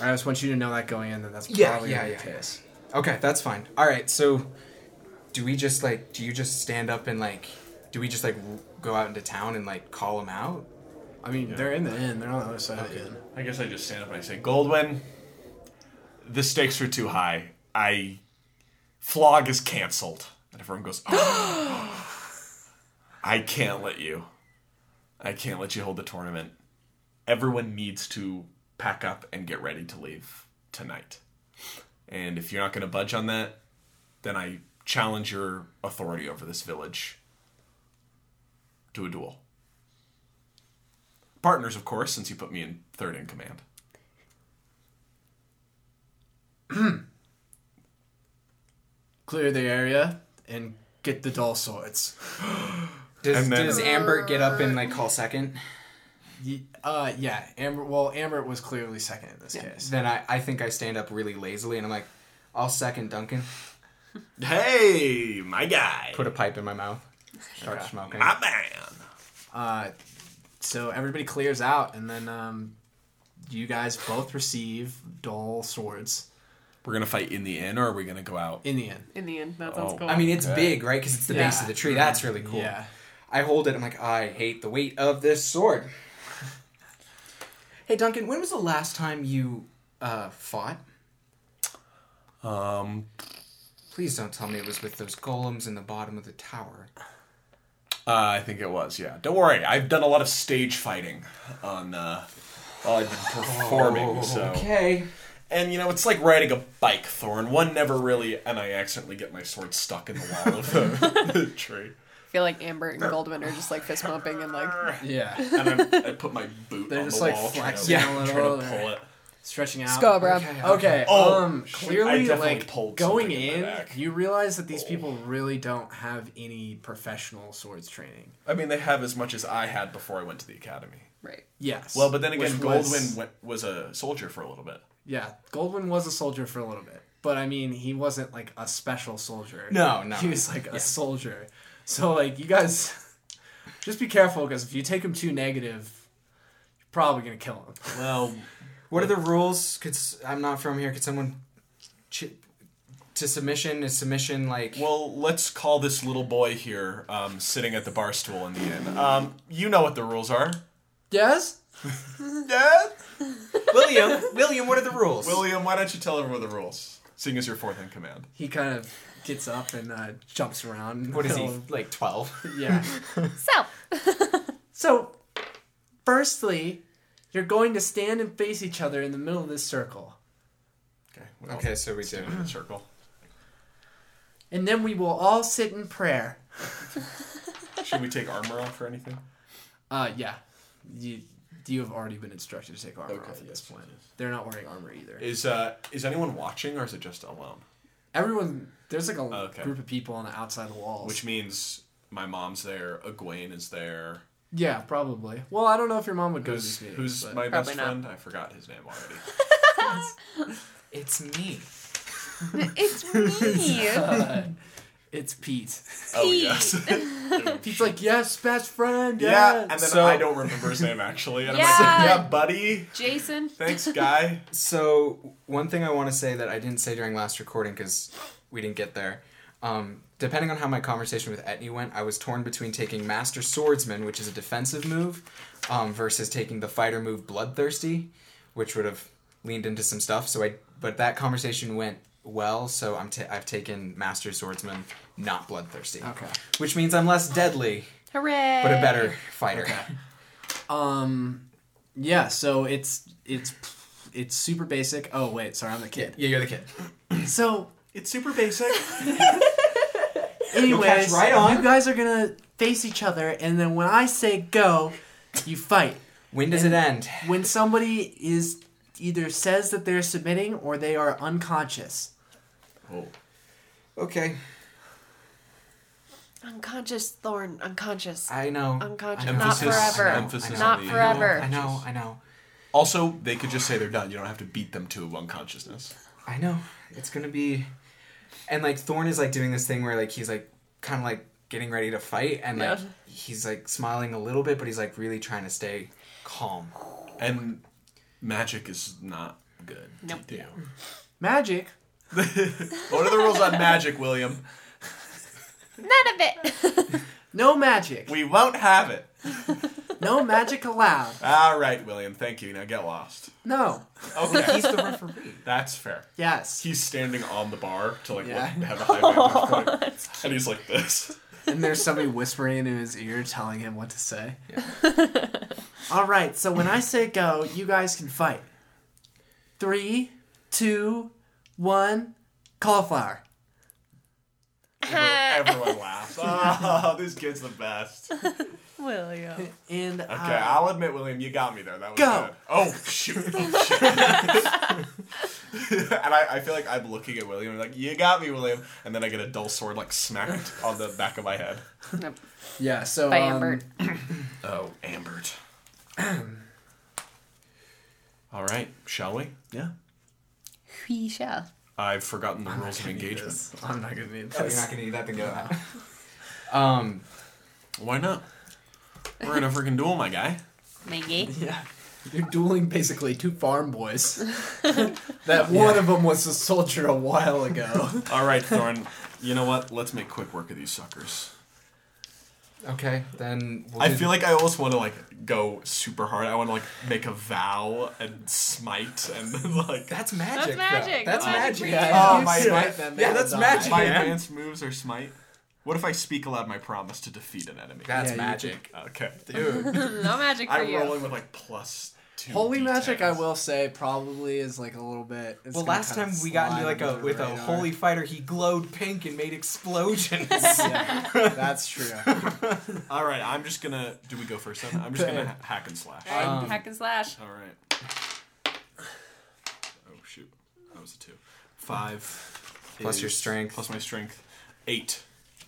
I just want you to know that going in, that that's Yeah, probably yeah, gonna yeah, the yeah. case. Okay, that's fine. All right, so do we just like do you just stand up and like do we just like w- go out into town and like call them out? I mean, they're in the inn. They're on the other side of the inn. I guess I just stand up and I say, Goldwyn, the stakes are too high. I flog is canceled. And everyone goes, oh. I can't let you. I can't let you hold the tournament. Everyone needs to pack up and get ready to leave tonight. And if you're not going to budge on that, then I challenge your authority over this village to a duel. Partners, of course, since you put me in third in command. [clears throat] Clear the area and get the dull swords. [gasps] Does, And then- does Amber get up and like call second? Ye- Uh, yeah, Amber. Well, Amber was clearly second in this case. Then I, I think I stand up really lazily and I'm like, I'll second Duncan. [laughs] Hey, my guy. Put a pipe in my mouth. Start Okay. smoking. my man. Uh, so everybody clears out, and then um, you guys both receive dull swords We're gonna fight in the inn, or are we gonna go out? in the inn. In the end, that sounds Oh. cool. I mean, it's Okay. big, right? Because it's the base of the tree. That's really cool. Yeah. I hold it. I'm like, I hate the weight of this sword. hey, Duncan, when was the last time you uh, fought? Um, Please don't tell me it was with those golems in the bottom of the tower. uh, I think it was. Yeah. Don't worry. I've done a lot of stage fighting on uh, while I've been performing. so Okay. And you know it's like riding a bike, Thorn. One never really, and I accidentally get my sword stuck in the wall of the, [laughs] the tree, I feel like Amber and Goldwyn are just like fist bumping and like Yeah. and I, I put my boot They're on just, the like, wall, trying to, flexing a trying little. to pull it. Stretching out. go, bro. Okay. Okay. Oh, um, shoot, clearly, like pulled going in in, you realize that these people really don't have any professional swords training. I mean, they have as much as I had before I went to the academy. Right. Yes. Well, but then again, Which was- went, was a soldier for a little bit. Yeah, Goldwyn was a soldier for a little bit, but I mean, he wasn't like a special soldier. No, no. He was like a soldier. So like, you guys, [laughs] just be careful because if you take him too negative, you're probably gonna kill him. [laughs] Well, What are the rules? Could s- I'm not from here. Could someone ch- to submission? Is submission like? well, let's call this little boy here um, sitting at the bar stool in the inn. Um, you know what the rules are. Yes. [laughs] Dad? William, William, what are the rules? William, why don't you tell everyone the rules? Seeing as you're fourth in command. He kind of gets up and uh, jumps around. What is he like? Twelve. [laughs] Yeah. [laughs] So, So, firstly, you're going to stand and face each other in the middle of this circle. Okay. well, Okay, so we do. stand in a circle. And then we will all sit in prayer. Should we take armor off or anything? Uh, yeah. You, you have already been instructed to take armor Okay, off at this point. yes. They're not wearing armor either. Is uh is anyone watching or is it just alone? Everyone, there's like a Okay. group of people on the outside of the walls. Which means my mom's there, Egwene is there. yeah, probably. Well, I don't know if your mom would go to these meetings. who's my best Probably not. friend? I forgot his name already. [laughs] It's me. it's me. [laughs] [laughs] It's Pete. Oh Pete. yes. [laughs] Pete's like, yes, best friend. yeah, Yes. and then So- I don't remember his name actually. And Yeah. I'm like, yeah, buddy. Jason. Thanks, guy. [laughs] So one thing I want to say that I didn't say during last recording because we didn't get there. Um, depending on how my conversation with Etney went, I was torn between taking Master Swordsman, which is a defensive move, um, versus taking the fighter move Bloodthirsty, which would have leaned into some stuff. So I, but that conversation went well. So I'm ta- I've taken Master Swordsman, not Bloodthirsty. Okay. Which means I'm less deadly, Hooray. but a better fighter. Um, yeah. So it's it's it's super basic. Oh wait, sorry, I'm the kid. Yeah, you're the kid. [clears throat] So, It's super basic. [laughs] anyways, right on. you guys are gonna face each other, and then when I say go, you fight. When does it end? When somebody is either says that they're submitting or they are unconscious. Oh. Okay, Unconscious Thorn. Unconscious. I know. Unconscious. I know. Not Emphasis- forever. emphasis Not on forever. I know. I know. Also, they could just say they're done. You don't have to beat them to unconsciousness. I know. It's gonna be, and like Thorn is like doing this thing where like he's like kind of like getting ready to fight, and like Yeah. he's like smiling a little bit, but he's like really trying to stay calm. And magic is not good Nope. to do. Magic. [laughs] what are the rules on magic, William? None of it. [laughs] No magic. We won't have it. [laughs] No magic allowed. All right, William. Thank you. Now get lost. No. Okay, He's the referee. that's fair. Yes. He's standing on the bar to like Yeah. look- have a high vantage point, and he's like this. And there's somebody whispering in his ear telling him what to say. All right, so when I say go, you guys can fight. Three, two, one, cauliflower. [laughs] Everyone laughs. Oh, this kid's the best. [laughs] William. And uh, I'll admit, William, you got me there. That was Go. good. Oh shoot! Oh, [laughs] shit. and I, I feel like I'm looking at William, like you got me, William, and then I get a dull sword like smacked on the back of my head. Nope. yeah, so By um, Ambert. [clears throat] Oh, Ambert. [clears throat] All right, shall we? Yeah. We shall. I've forgotten the rules of engagement. I'm not gonna need Oh, you're not gonna need that thing go out. [laughs] Um, Why not? We're in a freaking duel, my guy. Maybe. [laughs] Yeah. You're dueling basically two farm boys. [laughs] that one of them was a soldier a while ago. All right, Thorn. You know what? Let's make quick work of these suckers. Okay, then we'll I do- feel like I almost want to like go super hard. I want to like make a vow and smite and [laughs] like. that's magic. That's magic. That's That's magic. magic. Yeah, Oh, you my- smite them, yeah, that's die. magic. My advanced moves are smite. What if I speak aloud my promise to defeat an enemy? That's Yeah, magic, Okay. dude. [laughs] no magic for I'm you. rolling with like plus two. Holy D10s. magic, I will say, probably is like a little bit. it's Well, last time we got into like a under the with a holy fighter, he glowed pink and made explosions. [laughs] Yeah, that's true. [laughs] All right, I'm just gonna. Do we go first then? I'm just gonna ha- hack and slash. Alright, Um, hack and slash. All right. Oh shoot, that was a two. Five. Plus your strength. Plus my strength. Eight.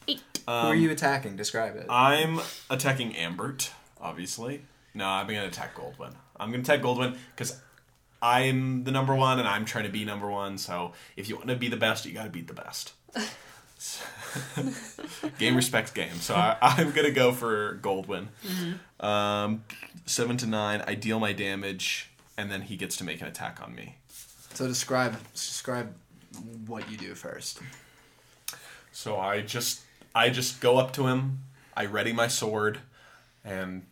Eight. Who are you attacking? Describe it. I'm attacking Ambert, obviously. No, I'm gonna attack Goldwyn. I'm gonna attack Goldwyn because I'm the number one and I'm trying to be number one. So if you want to be the best, you gotta beat the best. [laughs] game respects game. So I, [laughs] I'm gonna go for Goldwyn. Um, seven to nine. I deal my damage, and then he gets to make an attack on me. So describe describe what you do first. So I just I just go up to him. I ready my sword and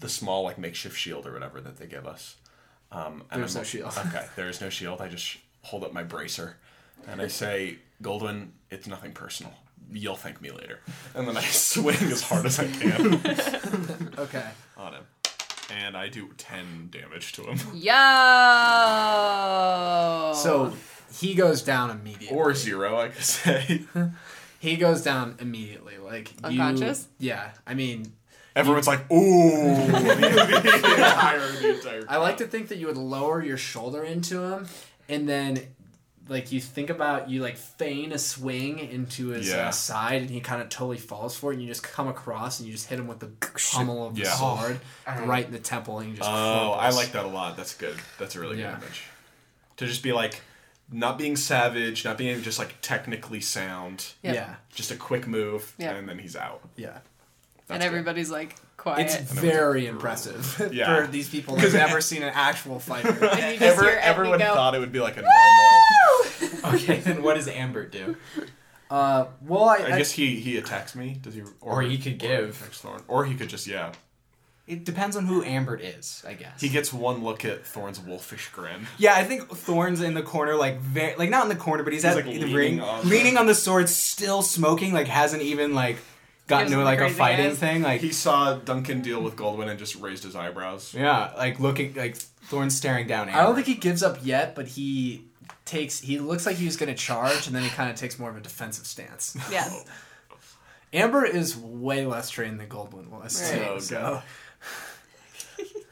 the small like makeshift shield or whatever that they give us. Um, and There's I'm- no shield. Okay, there is no shield. I just hold up my bracer and I say, Goldwyn, it's nothing personal. You'll thank me later. And then I [laughs] swing as hard as I can [laughs] Okay. on him. And I do 10 damage to him. [laughs] Yo. So he goes down immediately. Or zero, I could say. he goes down immediately. Like you- Unconscious? yeah. I mean, Everyone's like, ooh. the, the entire, the entire I like to think that you would lower your shoulder into him, and then like you think about you like feign a swing into his Yeah. uh, side, and he kind of totally falls for it, and you just come across and you just hit him with the pommel of the Yeah. sword Oh. right in the temple, and you just. Oh, I like that a lot. That's good. That's a really Yeah. good image. To just be like, not being savage, not being just like technically sound, Yeah. Yeah, just a quick move, Yeah. and then he's out. yeah. And good. everybody's like quiet. It's very impressive [laughs] Yeah. for these people who've never seen an actual fighter. and you just Ever- hear everyone go, thought it would be like a normal. [laughs] Okay, then what does Amber do? Uh, well, I, I guess he he attacks me. Does he? Or he could give. attacks Thorn. Or he could just yeah. It depends on who Amber is, I guess. He gets one look at Thorn's wolfish grin. Yeah, I think Thorn's in the corner, like very, like not in the corner, but he's, He's, at like, the leaning ring, on leaning on the sword, still smoking, like hasn't even like gotten into like a fighting eyes. thing. Like He saw Duncan deal with Goldwyn and just raised his eyebrows. yeah, like looking like Thorn's staring down. Amber. I don't think he gives up yet, but he takes. He looks like he's going to charge, and then he kind of takes more of a defensive stance. [laughs] Yeah. [laughs] Amber is way less trained than Goldwyn was. Right. too, Oh, so God. [laughs]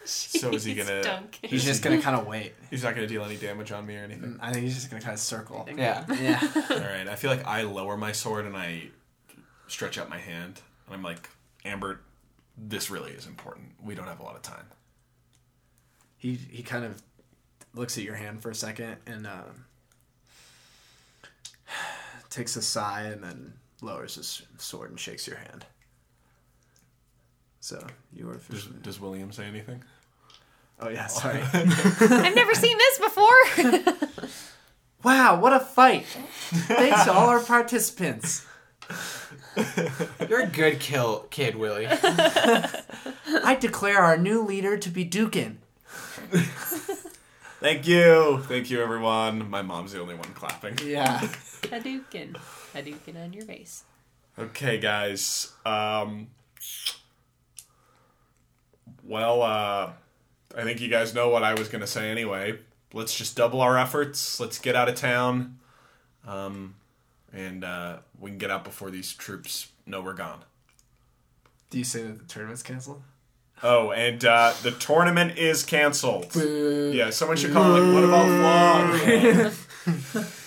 So is he gonna? Duncan. he's just going to kind of wait. He's not gonna deal any damage on me or anything. Mm, I think he's just going to kind of circle. Yeah. Yeah. All right. I feel like I lower my sword and I stretch out my hand, and I'm like, Amber, this really is important. We don't have a lot of time. he he kind of looks at your hand for a second and um, [sighs] takes a sigh and then lowers his sword and shakes your hand. So you are Does, does William say anything? Oh yeah, [laughs] sorry. [laughs] I've never seen this before. [laughs] wow, what a fight! Thanks to all our participants. [laughs] You're a good kill kid, Willie. [laughs] I declare our new leader to be Dukin. Thank you. Thank you, everyone. My mom's the only one clapping. Yeah. Hadouken. Hadouken on your face. Okay, guys. Um, well, uh, I think you guys know what I was going to say anyway. Let's just double our efforts. Let's get out of town. Um, and uh, we can get out before these troops know we're gone. Do you say that the tournament's canceled? Oh, and uh, the tournament is canceled. Boo. Yeah, someone should call like, what about vlog?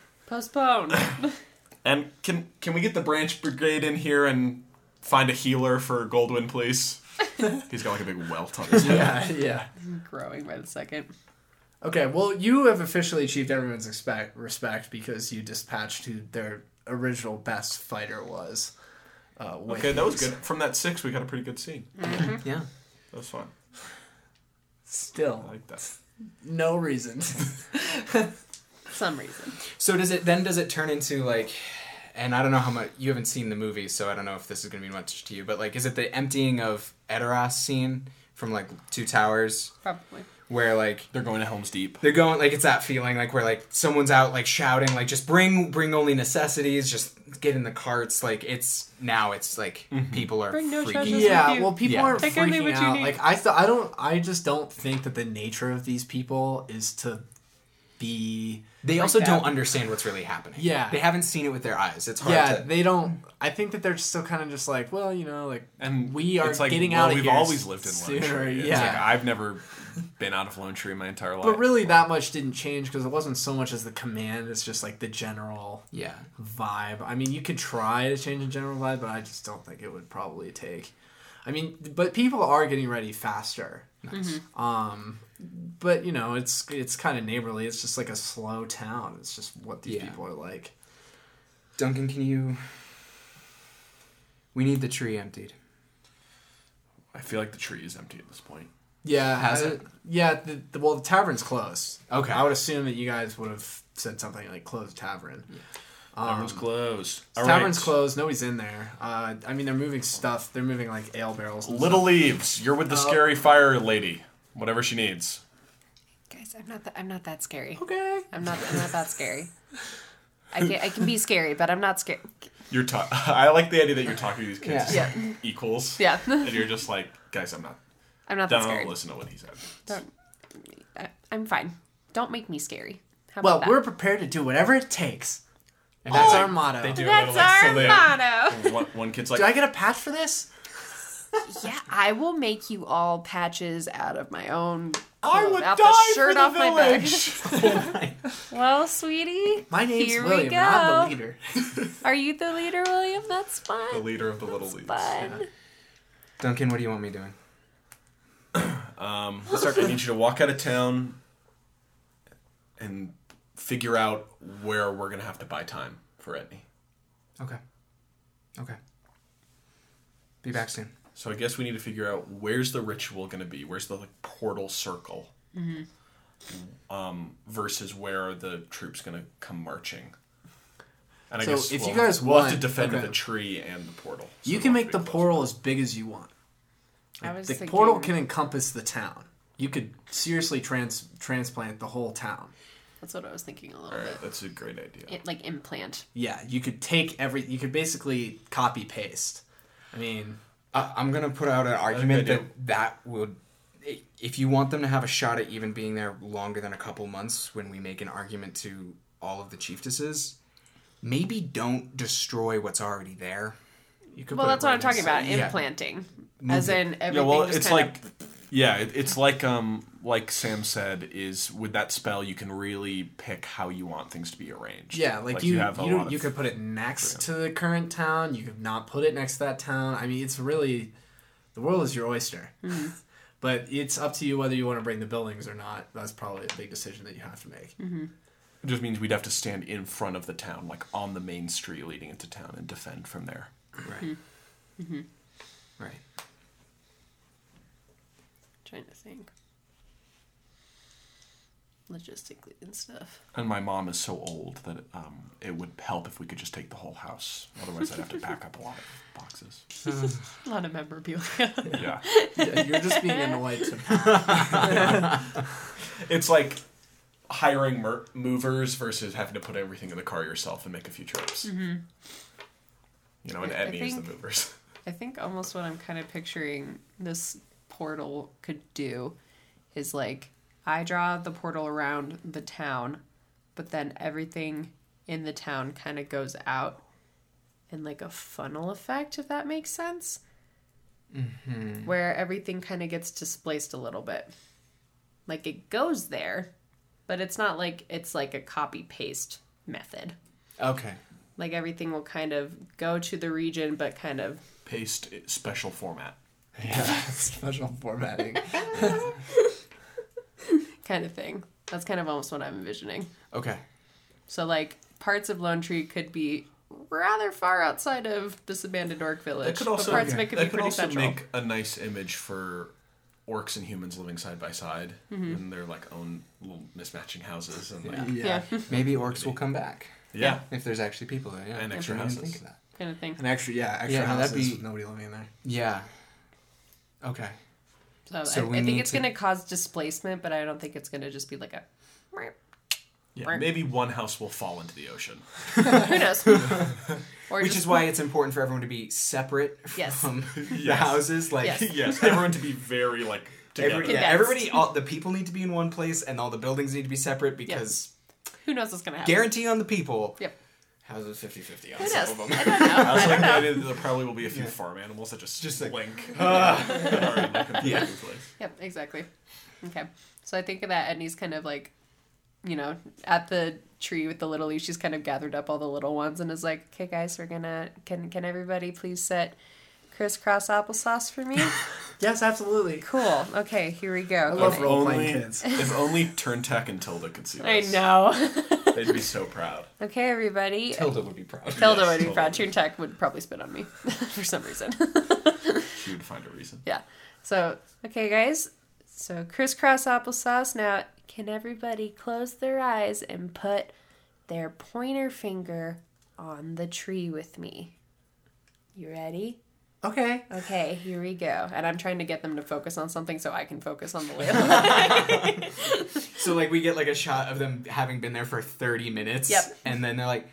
[laughs] Postpone. [laughs] and can can we get the branch brigade in here and find a healer for Goldwyn, please? [laughs] He's got like a big welt on his head. Yeah, yeah. Growing by the second. Okay, well, you have officially achieved everyone's expect, respect because you dispatched who their original best fighter was. Uh, Okay, that was good. From that six, we got a pretty good scene. yeah. That was fun. Still, I like that. no reason. [laughs] Some reason. So does it then? Does it turn into like? And I don't know how much you haven't seen the movie, so I don't know if this is gonna mean much to you. But like, is it the emptying of Edoras scene from like Two Towers, Probably. Where like They're going to Helm's Deep. they're going like it's that feeling like where like someone's out like shouting like just bring bring only necessities, just get in the carts. Like it's now it's like mm-hmm. people are Bring no freaking. yeah, with you. well, people Yeah. are Take freaking what you out. need. Like I, th- I don't, I just don't think that the nature of these people is to be. They also out. don't understand what's really happening. Yeah. they haven't seen it with their eyes. It's hard Yeah, to. they don't. I think that they're still kind of just like, well, you know, like And we are it's like, getting well, out of We've here always lived in Lone sooner, Tree. It's yeah. like, I've never been out of Lone Tree my entire life. But really, that much didn't change because it wasn't so much as the command; it's just like the general yeah, vibe. I mean, you could try to change the general vibe, but I just don't think it would probably take. I mean, but people are getting ready faster. Um, but you know, it's it's kind of neighborly. It's just like a slow town. It's just what these Yeah. people are like. Duncan, can you? We need the tree emptied. I feel like the tree is empty at this point. Yeah, Has I- it? Yeah, the, the, well, the tavern's closed. Okay. I would assume that you guys would have said something like "close the tavern." Tavern's closed. All Tavern's right. closed. Nobody's in there. Uh, I mean, they're moving stuff. They're moving like ale barrels. and Little stuff. leaves. You're with the scary fire lady. Whatever she needs. Guys, I'm not that I'm not that scary. Okay. I'm not I'm not that scary. I can I can be scary, but I'm not scared. You're ta- [laughs] I like the idea that you're talking to these kids Yeah. as equals. Yeah. And you're just like, guys, I'm not. I'm not that Don't scary. listen to what he said. Don't, I, I'm fine. Don't make me scary. How Well, about we're prepared to do whatever it takes. And Oh, that's our motto. They do That's a little like, our so motto. One, one kid's like, Do I get a patch for this? Yeah, I will make you all patches out of my own. I clothes, would out die the shirt for the off my back. village. [laughs] [laughs] Oh well, sweetie, My name's Here we William. and I'm go. the leader. [laughs] are you the leader, William? That's fine. the fine. leader of the little leaves. Fun. Duncan, what do you want me doing? Um, I need you to walk out of town and figure out where we're gonna have to buy time for Etney. Okay. Okay. Be back soon. So I guess we need to figure out where's the ritual gonna be. Where's the like portal circle? Um, versus where are the troops gonna come marching? And I So guess if you we'll- guys we'll have to defend okay. the tree and the portal. So You they'll can make the portal as big as you want. I was the thinking, portal can encompass the town. You could seriously trans transplant the whole town. That's what I was thinking a little All right, bit. that's a great idea. It, like implant. Yeah, you could take every. You could basically copy paste. I mean, Uh, I'm gonna put out an argument that that would, if you want them to have a shot at even being there longer than a couple months, when we make an argument to all of the chieftesses, maybe don't destroy what's already there. You could. Well, put it that's what I'm talking about. yeah. Implanting, as in everything. yeah, well, just it's kind like, of, yeah, it, it's like um, like Sam said, is with that spell you can really pick how you want things to be arranged. Yeah, like, you, you, have a you, lot of- could put it next to the current town. You could not put it next to that town. I mean, it's really the world is your oyster. Mm-hmm. [laughs] but it's up to you whether you want to bring the buildings or not. That's probably a big decision that you have to make. Mm-hmm. It just means we'd have to stand in front of the town, like on the main street leading into town, and defend from there. Right. Mm-hmm. Right. trying to think logistically and stuff. And my mom is so old that um, it would help if we could just take the whole house. Otherwise, I'd have to [laughs] pack up a lot of boxes. [laughs] A lot of memorabilia. Yeah, [laughs] Yeah, you're just being annoyed. To, it's like hiring mer- movers versus having to put everything in the car yourself and make a few trips. Mm-hmm. You know, and I- I Etney is the think- movers. [laughs] I think almost what I'm kind of picturing this portal could do is like I draw the portal around the town, but then everything in the town kind of goes out in like a funnel effect, if that makes sense. Mm-hmm. Where everything kind of gets displaced a little bit. Like it goes there, but it's not like it's like a copy paste method. Okay. Like everything will kind of go to the region, but kind of Paste special format. yeah, [laughs] special formatting. [laughs] kind of thing. That's kind of almost what I'm envisioning. Okay. So like parts of Lone Tree could be rather far outside of this abandoned orc village, That could also, but parts of it could that be could pretty also central. make a nice image for orcs and humans living side by side Mm-hmm. in their like own little mismatching houses and like Yeah. yeah, Maybe [laughs] orcs will come back yeah. if there's actually people there. Yeah. And extra I houses. think of that. kind of thing. An extra, yeah, extra Yeah, houses that'd be- with nobody living in there. Yeah. Okay. So, So I, we I think it's to- going to cause displacement, but I don't think it's going to just be like a. Yeah, Right. maybe one house will fall into the ocean. Who knows? [laughs] or Which just- is why it's important for everyone to be separate Yes. from [laughs] the houses. Like Yes. [laughs] yes, everyone to be very like together. Every, yeah, everybody, all the people need to be in one place, and all the buildings need to be separate because who knows what's going to happen? guarantee on the people. Yep. Houses 50 50 on Who some knows? of them. I don't know. [laughs] I was like, the idea that there probably will be a few farm animals that just Just like, blink. Ah, are in the completely Yeah. new place. Yep, exactly. Okay. So I think of that Etney's kind of like, you know, at the tree with the little leaves, she's kind of gathered up all the little ones and is like, okay, guys, we're gonna, can, can everybody please set crisscross applesauce for me? [laughs] Yes, absolutely. cool. Okay, here we go. I love Can role Only, playing kids. if only [laughs] Turntack and Tilda could see I this. know. [laughs] They'd be so proud. Okay, everybody. Tilda would be proud. Tilda Yes, would be totally. proud. Toon Tech would probably spit on me for some reason. She would find a reason. yeah. So, okay, guys. So, crisscross applesauce. Now, can everybody close their eyes and put their pointer finger on the tree with me? You ready? Okay. Okay, here we go. And I'm trying to get them to focus on something so I can focus on the lid. [laughs] So like we get like a shot of them having been there for 30 minutes. Yep. And then they're like,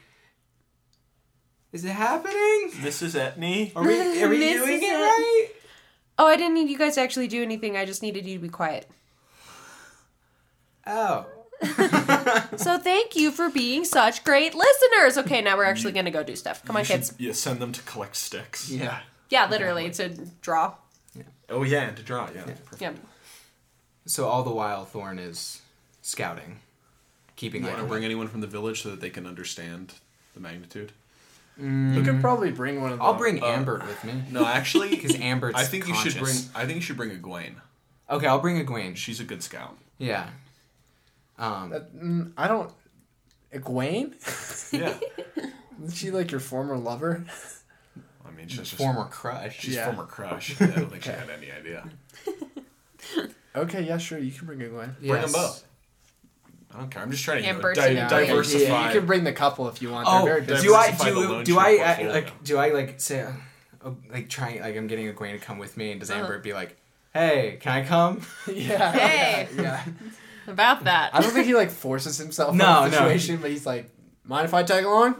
"Is it happening? Mrs. Etney. Are we [laughs] are we This doing it it. right?" oh, I didn't need you guys to actually do anything. I just needed you to be quiet. Oh. [laughs] So, thank you for being such great listeners. Okay, now we're actually going to go do stuff. Come on, should- kids. Yeah, send them to collect sticks. Yeah. Yeah, literally, to draw. Yeah. Oh yeah, to draw. Yeah. perfect. Yeah. So all the while Thorn is scouting, keeping You want to bring anyone from the village so that they can understand the magnitude? You could probably bring one of the. I'll bring Uh, Amber with me. No, actually, [laughs] Because Amber's I think you should bring. I think you should bring Egwene. Okay, I'll bring Egwene. She's a good scout. Yeah. Um, Uh, mm, I don't. Egwene? Yeah. [laughs] Is she like your former lover? [laughs] I mean, she's just former crush. She's Yeah. former crush. [laughs] I don't think she had any idea. [laughs] Okay, yeah, sure. You can bring Egwene. Yes. Bring them both. I don't care. I'm just trying to you know, Amber di- diversify. Yeah, you can bring the couple if you want. Oh, very do. I do do I, I like do I like say uh, oh, like try like I'm getting a Egwene to come with me and does Uh-huh. Amber be like, "Hey, can I come?" [laughs] yeah. Hey. Yeah. About that. I don't think he like forces himself No, in the no. situation, but he's like, mind if I tag along?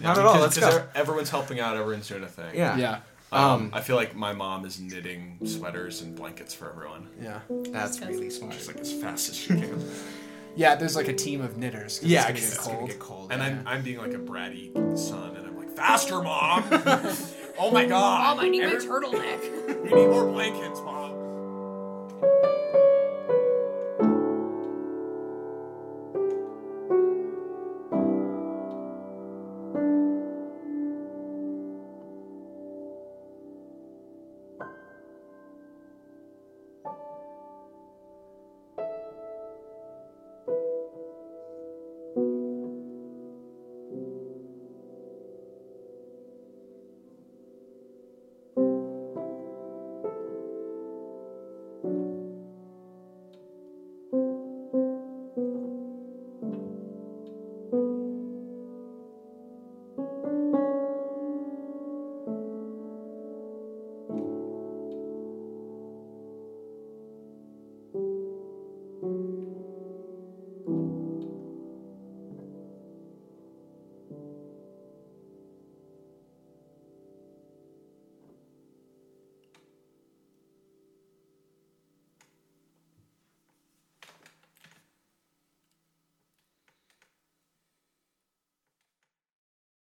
Not at all. Because- Let's go. e- Everyone's helping out. Everyone's doing a thing. Yeah. Yeah. Um, Um, I feel like my mom is knitting sweaters and blankets for everyone. Yeah. That's really smart. She's like as fast as she can. [laughs] Yeah, there's like a team of knitters. 'cause Yeah, it's because gonna it's get gonna cold. get cold. And yeah. I'm, I'm being like a bratty son, and I'm like, faster, mom! [laughs] oh my god! Mom, I need my Every- turtleneck. [laughs] We need more blankets, mom.